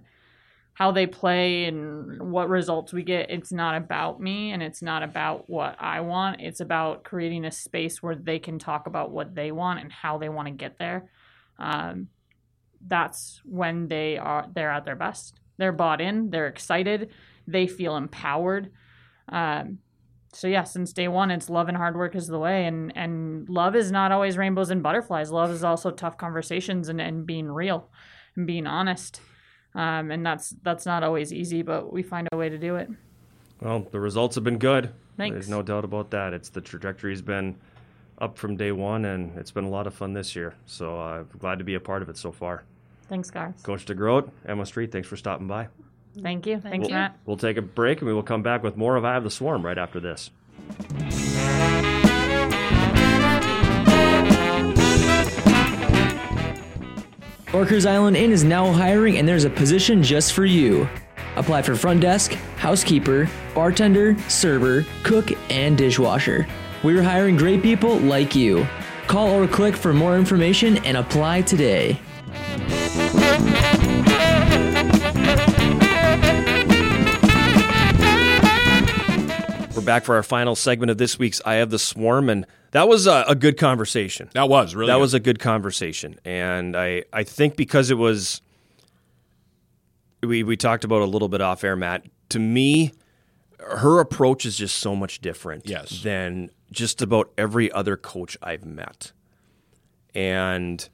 how they play and what results we get. It's not about me and it's not about what I want. It's about creating a space where they can talk about what they want and how they want to get there. Um, that's when they are they're at their best. They're bought in. They're excited. They feel empowered. Um, so yeah, since day one, it's love and hard work is the way, and and love is not always rainbows and butterflies. Love is also tough conversations and, and being real, and being honest, um, and that's that's not always easy, but we find a way to do it. Well, the results have been good. Thanks. There's no doubt about that. It's the trajectory's been up from day one, and it's been a lot of fun this year. So uh, I'm glad to be a part of it so far. Thanks, guys. Coach DeGroat, Emma Street, thanks for stopping by. Thank you. Thanks, you. Matt. We'll take a break, and we will come back with more of Eye of the Swarm right after this. Orchards Island Inn is now hiring, and there's a position just for you. Apply for front desk, housekeeper, bartender, server, cook, and dishwasher. We're hiring great people like you. Call or click for more information and apply today. Back for our final segment of this week's Eye of the Swarm, and that was a, a good conversation. that was really that good. was a good conversation, and I I think because it was we we talked about a little bit off air, Matt. To me, her approach is just so much different Yes. than just about every other coach I've met, and.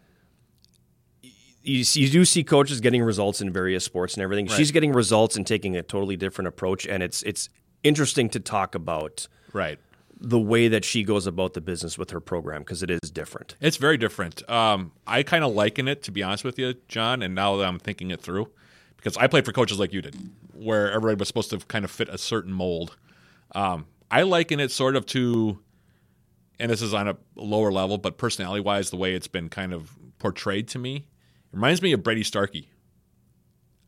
You, you do see coaches getting results in various sports and everything. She's getting results and taking a totally different approach, and it's it's interesting to talk about right. the way that she goes about the business with her program because it is different. It's very different. Um, I kind of liken it, to be honest with you, John. And now that I'm thinking it through, because I played for coaches like you did, where everybody was supposed to kind of fit a certain mold. Um, I liken it sort of to, and this is on a lower level, but personality wise, the way it's been kind of portrayed to me, it reminds me of Brady Starkey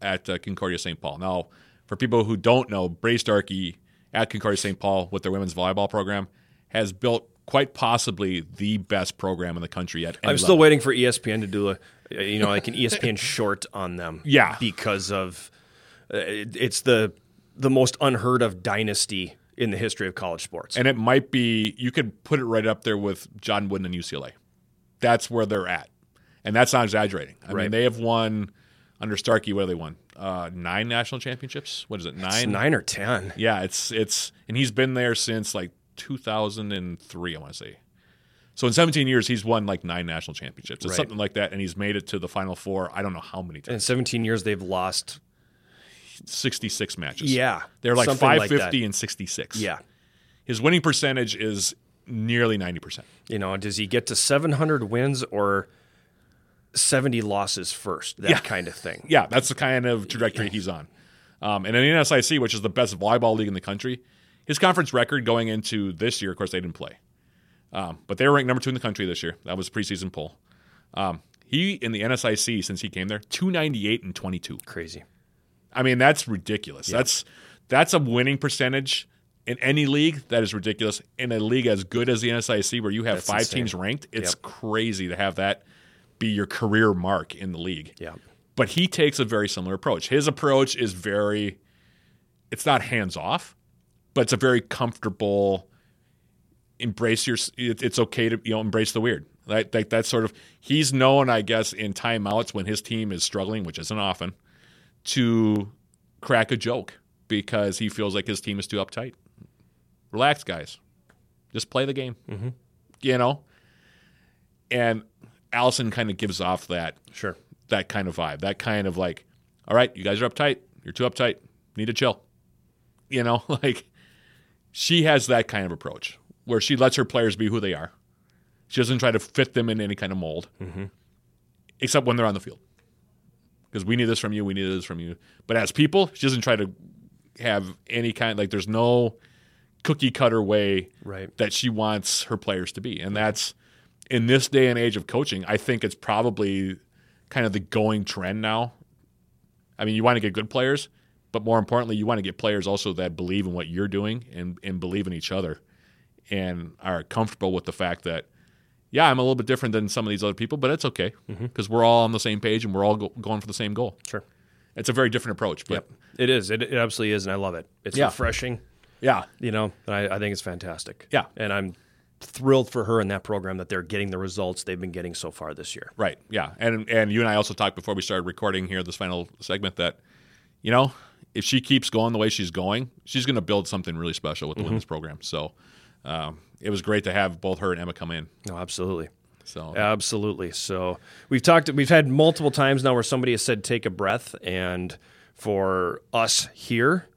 at uh, Concordia St. Paul. Now, for people who don't know, Brady Starkey at Concordia St. Paul with their women's volleyball program has built quite possibly the best program in the country at any I'm still waiting for ESPN to do a, you know, like an ESPN short on them. Yeah. because of uh, it's the the most unheard of dynasty in the history of college sports. And it might be you could put it right up there with John Wooden and UCLA. That's where they're at, and that's not exaggerating. I mean, they have won under Starkey. What have they won? Uh, nine national championships. What is it? It's Nine. nine or ten. Yeah, it's it's and he's been there since like 2003. I want to say. So in 17 years, he's won like nine national championships. It's Right. something like that, and he's made it to the Final Four. I don't know how many times. In 17 years, they've lost. 66 matches. Yeah, they're like something like 550 and 66. Yeah, his winning percentage is nearly 90 percent. you know, does he get to 700 wins or 70 losses first? That Yeah. kind of thing. Yeah, that's the kind of trajectory he's on. Um, and in the NSIC, which is the best volleyball league in the country, his conference record going into this year, of course, they didn't play, um, but they were ranked number two in the country this year. That was a preseason poll. Um, he in the NSIC since he came there, two ninety eight and twenty two. Crazy. I mean, that's ridiculous. That's that's a winning percentage in any league. That is ridiculous. In a league as good as the NSIC, where you have That's five insane. teams ranked, it's Yep. crazy to have that be your career mark in the league. Yeah. But he takes a very similar approach. His approach is very, it's not hands off, but it's a very comfortable. Embrace your, it's okay to you know embrace the weird. Like, like that's sort of he's known, I guess, in timeouts when his team is struggling, which isn't often, to crack a joke because he feels like his team is too uptight. Relax, guys. Just play the game. Mm-hmm. You know? And Allison kind of gives off that Sure. that kind of vibe. That kind of like, all right, you guys are uptight. You're too uptight. Need to chill. You know, like she has that kind of approach where she lets her players be who they are. She doesn't try to fit them in any kind of mold, mm-hmm. except when they're on the field. Because we need this from you, we need this from you. But as people, she doesn't try to have any kind like there's no cookie cutter way Right. that she wants her players to be. And that's in this day and age of coaching, I think it's probably kind of the going trend now. I mean, you want to get good players, but more importantly, you want to get players also that believe in what you're doing and, and believe in each other and are comfortable with the fact that, yeah, I'm a little bit different than some of these other people, but it's okay mm-hmm. because we're all on the same page and we're all go- going for the same goal. Sure. It's a very different approach, but Yep. It is. It, it absolutely is, and I love it. It's Yeah. refreshing. yeah, You know, I, I think it's fantastic. Yeah. And I'm thrilled for her in that program that they're getting the results they've been getting so far this year. Right. Yeah. And and you and I also talked before we started recording here this final segment that, you know, if she keeps going the way she's going, she's going to build something really special with the women's program. So um, it was great to have both her and Emma come in. No, absolutely. So Absolutely. So we've talked. We've had multiple times now where somebody has said, "Take a breath," and for us here,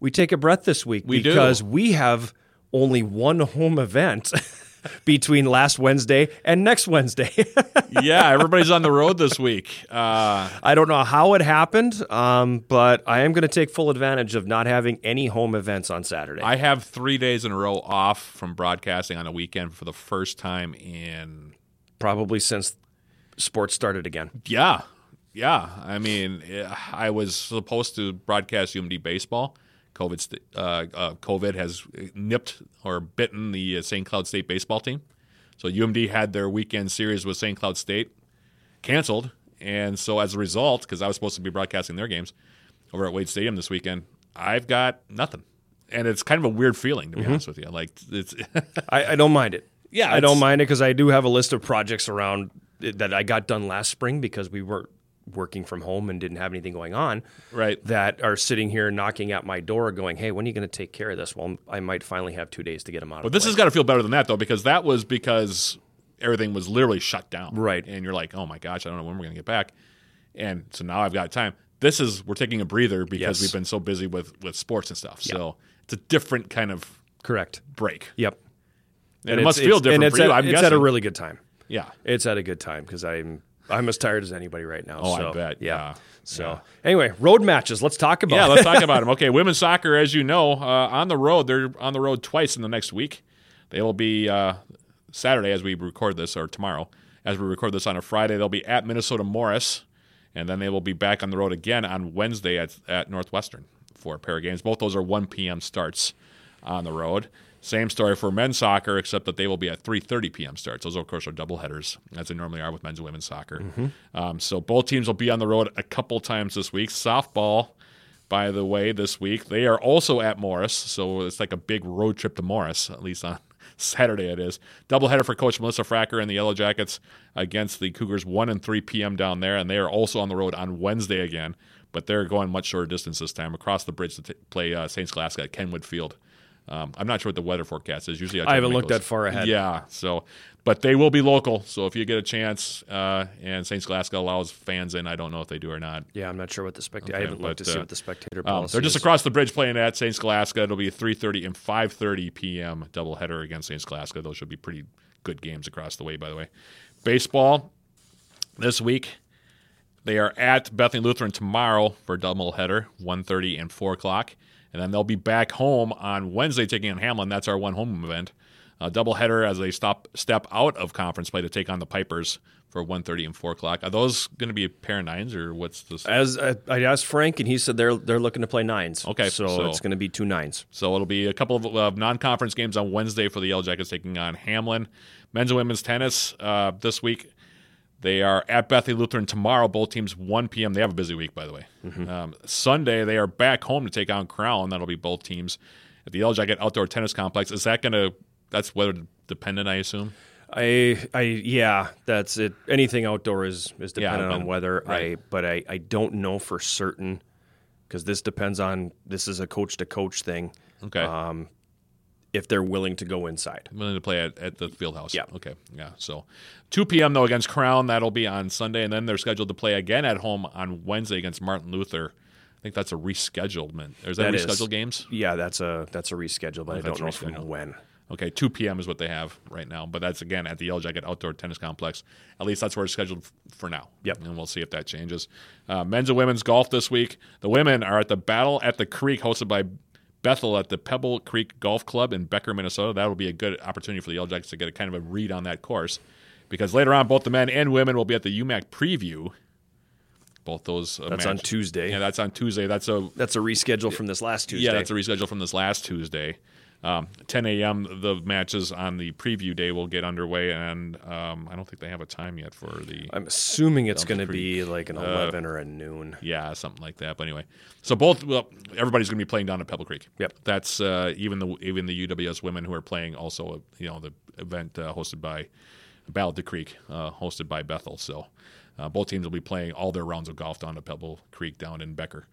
we take a breath this week We do. because we have only one home event between last Wednesday and next Wednesday. yeah, everybody's on the road this week. Uh, I don't know how it happened, um, but I am going to take full advantage of not having any home events on Saturday. I have three days in a row off from broadcasting on a weekend for the first time in Probably since sports started again. Yeah, yeah. I mean, I was supposed to broadcast UMD baseball. COVID, uh, uh, COVID has nipped or bitten the uh, St. Cloud State baseball team. So UMD had their weekend series with St. Cloud State canceled, and so as a result, because I was supposed to be broadcasting their games over at Wade Stadium this weekend, I've got nothing, and it's kind of a weird feeling to be honest with you. Like it's I, I don't mind it. Yeah, I don't mind it because I do have a list of projects around that I got done last spring because we weren't working from home and didn't have anything going on. Right. That are sitting here knocking at my door, going, "Hey, when are you going to take care of this?" Well, I might finally have two days to get them out. But of this has got to feel better than that, though, because that was because everything was literally shut down. Right. And you're like, oh my gosh, I don't know when we're going to get back. And so now I've got time. This is, we're taking a breather because Yes. we've been so busy with, with sports and stuff. So it's a different kind of correct. break. Yep. And, it must feel different and it's for you, I'm it's guessing. at a really good time. yeah. It's at a good time because I'm I'm as tired as anybody right now. Oh, I bet. Yeah. So Yeah. anyway, road matches. Let's talk about. Yeah, let's talk about them. Okay, women's soccer, as you know, uh, on the road. They're on the road twice in the next week. They will be uh, Saturday as we record this, or tomorrow as we record this on a Friday. They'll be at Minnesota Morris, and then they will be back on the road again on Wednesday at, at Northwestern for a pair of games. Both those are 1 p.m. starts on the road. Same story for men's soccer, except that they will be at 3:30 p.m. starts. Those, of course, are double headers, as they normally are with men's and women's soccer. Um, so both teams will be on the road a couple times this week. Softball, by the way, this week they are also at Morris, so it's like a big road trip to Morris. At least on Saturday it is. Doubleheader for Coach Melissa Fracker and the Yellow Jackets against the Cougars, 1 and 3 p.m. down there, and they are also on the road on Wednesday again. But they're going much shorter distance this time across the bridge to t- play uh, St. Scholastica at Kenwood Field. Um, I'm not sure what the weather forecast is. Usually, I, I haven't looked those- that far ahead. Yeah, so but they will be local. So if you get a chance, uh, and St. Scholastica allows fans in, I don't know if they do or not. Yeah, I'm not sure what the spectator. I haven't looked but, to see uh, what the spectator Um, they're just is. across the bridge playing at St. Scholastica. It'll be 3:30 and 5:30 p.m. doubleheader against St. Scholastica. Those should be pretty good games across the way. By the way, baseball this week. They are at Bethany Lutheran tomorrow for a doubleheader, 1.30 and 4 o'clock. And then they'll be back home on Wednesday taking on Hamline. That's our one home event. A doubleheader as they stop step out of conference play to take on the Pipers for 1.30 and 4 o'clock. Are those going to be a pair of nines or what's this? As I, I asked Frank, and he said they're they're looking to play nines. Okay, so, so- it's going to be two nines. So it'll be a couple of uh, non-conference games on Wednesday for the Yellow Jackets taking on Hamline. Men's and women's tennis uh, this week. They are at Bethany Lutheran tomorrow. Both teams 1 p.m. They have a busy week, by the way. Um, Sunday they are back home to take on Crown. That'll be both teams at the Yellow Jacket Outdoor Tennis Complex. Is that going to? That's weather dependent, I assume. I, I, yeah, that's it. Anything outdoor is is Yeah, dependent on dependent. weather. I, but I, I don't know for certain because this depends on this is a coach to coach thing. Okay. Um, if they're willing to go inside. willing to play at, at the field house. Yeah. Okay. Yeah. So 2 p.m. though against Crown. That'll be on Sunday, and then they're scheduled to play again at home on Wednesday against Martin Luther. I think that's a reschedulement. Is that, That is. rescheduled games? Yeah, that's a that's a reschedule, but I don't know from when. Okay, 2 p.m. is what they have right now, but that's again at the Yellow Jacket Outdoor Tennis Complex. At least that's where it's scheduled f- for now. Yep. And we'll see if that changes. Uh, men's and women's golf this week. The women are at the Battle at the Creek, hosted by Bethel at the Pebble Creek Golf Club in Becker, Minnesota. That'll be a good opportunity for the Yellow Jackets to get a kind of a read on that course, because later on, both the men and women will be at the UMAC preview. Both those. Uh, That's on Tuesday. Yeah, that's on Tuesday. That's a That's a reschedule from this last Tuesday. yeah, that's a reschedule from this last Tuesday. Um, 10 a.m. The matches on the preview day will get underway, and um, I don't think they have a time yet for the. I'm assuming it's going to be like an uh, 11 or a noon. Yeah, something like that. But anyway, so both well, everybody's going to be playing down at Pebble Creek. Yep. That's uh, even the even the UWS women who are playing also. You know, the event uh, hosted by Battle at the Creek, uh, hosted by Bethel. So uh, both teams will be playing all their rounds of golf down at Pebble Creek down in Becker.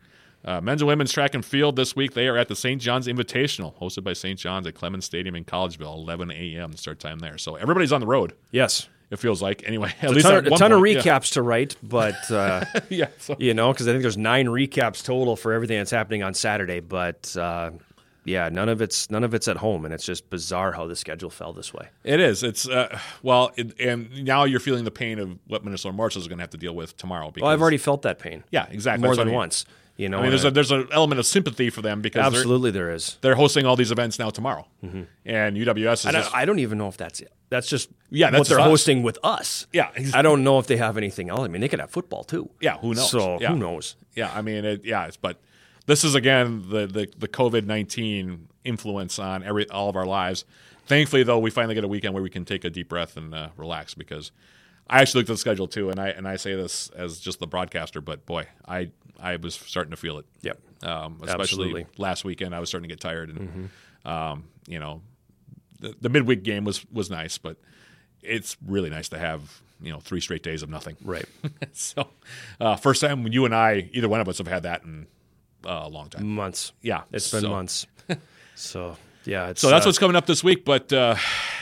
Uh, men's and women's track and field this week. They are at the St. John's Invitational, hosted by St. John's at Clemens Stadium in Collegeville, 11 a.m. start time there. So everybody's on the road. Yes. It feels like anyway. At a least ton, at a ton of point, yeah. recaps to write, but uh, Yeah, so- you know, because I think there's nine recaps total for everything that's happening on Saturday. But uh, yeah, none of it's none of it's at home, and it's just bizarre how the schedule fell this way. It is. It's uh, well, it, and now you're feeling the pain of what Minnesota Marshall is going to have to deal with tomorrow. Because, Well, I've already felt that pain. yeah, exactly more That's than I mean. once. You know, I mean, there's a there's an element of sympathy for them because absolutely there is. they're, hosting all these events now tomorrow, and UWS is I don't, I don't even know if that's it. That's just Yeah, what they're us. hosting with us. Yeah, ex- I don't know if they have anything else. I mean, they could have football too. yeah. Who knows? So yeah. who knows? Yeah, I mean, it, yeah. It's, but this is again the the, the COVID nineteen influence on every all of our lives. Thankfully, though, we finally get a weekend where we can take a deep breath and uh, relax because I actually looked at the schedule too, and I and I say this as just the broadcaster, but boy, I I was starting to feel it. Yep. Um, especially Absolutely. last weekend, I was starting to get tired, and um, you know, the, the midweek game was was nice, but it's really nice to have you know three straight days of nothing. Right. so, uh, first time you and I, either one of us, have had that in uh, a long time. Months. Yeah, It's been months. so yeah, it's So that's uh, what's coming up this week. But uh,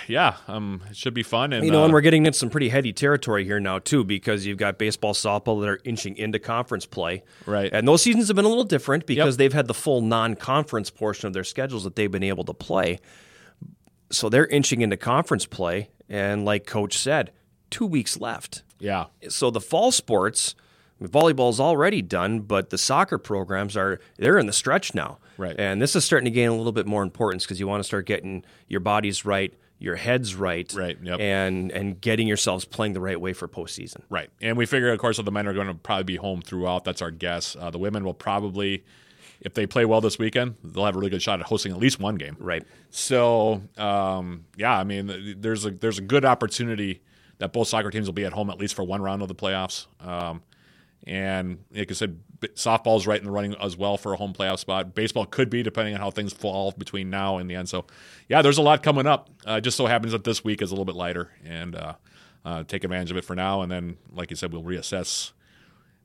yeah, um, it should be fun. And You know, uh, and we're getting into some pretty heady territory here now too, because you've got baseball, softball that are inching into conference play, Right. And those seasons have been a little different because Yep. they've had the full non-conference portion of their schedules that they've been able to play. So they're inching into conference play, and like Coach said, two weeks left. yeah, So the fall sports, volleyball's already done, but the soccer programs are they're in the stretch now. Right. And this is starting to gain a little bit more importance because you want to start getting your bodies right, your heads right, Right, yep. and and getting yourselves playing the right way for postseason. right. And we figure, of course, that the men are going to probably be home throughout. That's our guess. Uh, the women will probably, if they play well this weekend, they'll have a really good shot at hosting at least one game. Right. So um, yeah, I mean, there's a there's a good opportunity that both soccer teams will be at home at least for one round of the playoffs. Um, and like I said, softball's right in the running as well for a home playoff spot. Baseball could be depending on how things fall between now and the end. So yeah, there's a lot coming up. Uh, just so happens that this week is a little bit lighter, and uh, uh, take advantage of it for now. And then, like you said, we'll reassess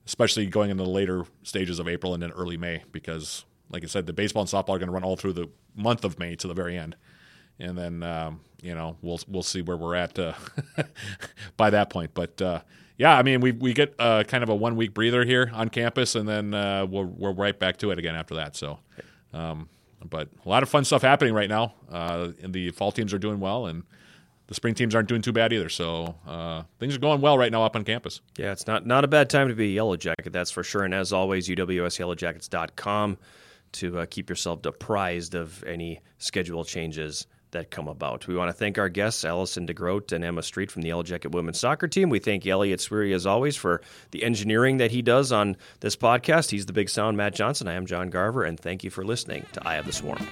especially going into the later stages of April and then early May, because, like I said, the baseball and softball are going to run all through the month of May to the very end, and then um, you know we'll we'll see where we're at uh, by that point. But uh, yeah, I mean we we get uh, kind of a one week breather here on campus, and then uh, we're we're right back to it again after that. So. Um, but a lot of fun stuff happening right now. Uh, and the fall teams are doing well, and the spring teams aren't doing too bad either. So uh, things are going well right now up on campus. Yeah, it's not not a bad time to be a Yellow Jacket, that's for sure. And as always, UWSYellowJackets.com to uh, keep yourself apprised of any schedule changes that come about. We want to thank our guests, Allison DeGroat and Emma Street from the Yellow Jacket Women's Soccer Team. We thank Elliot Sweary, as always, for the engineering that he does on this podcast. He's the big sound, Matt Johnson. I am John Garver, and thank you for listening to Eye of the Swarm.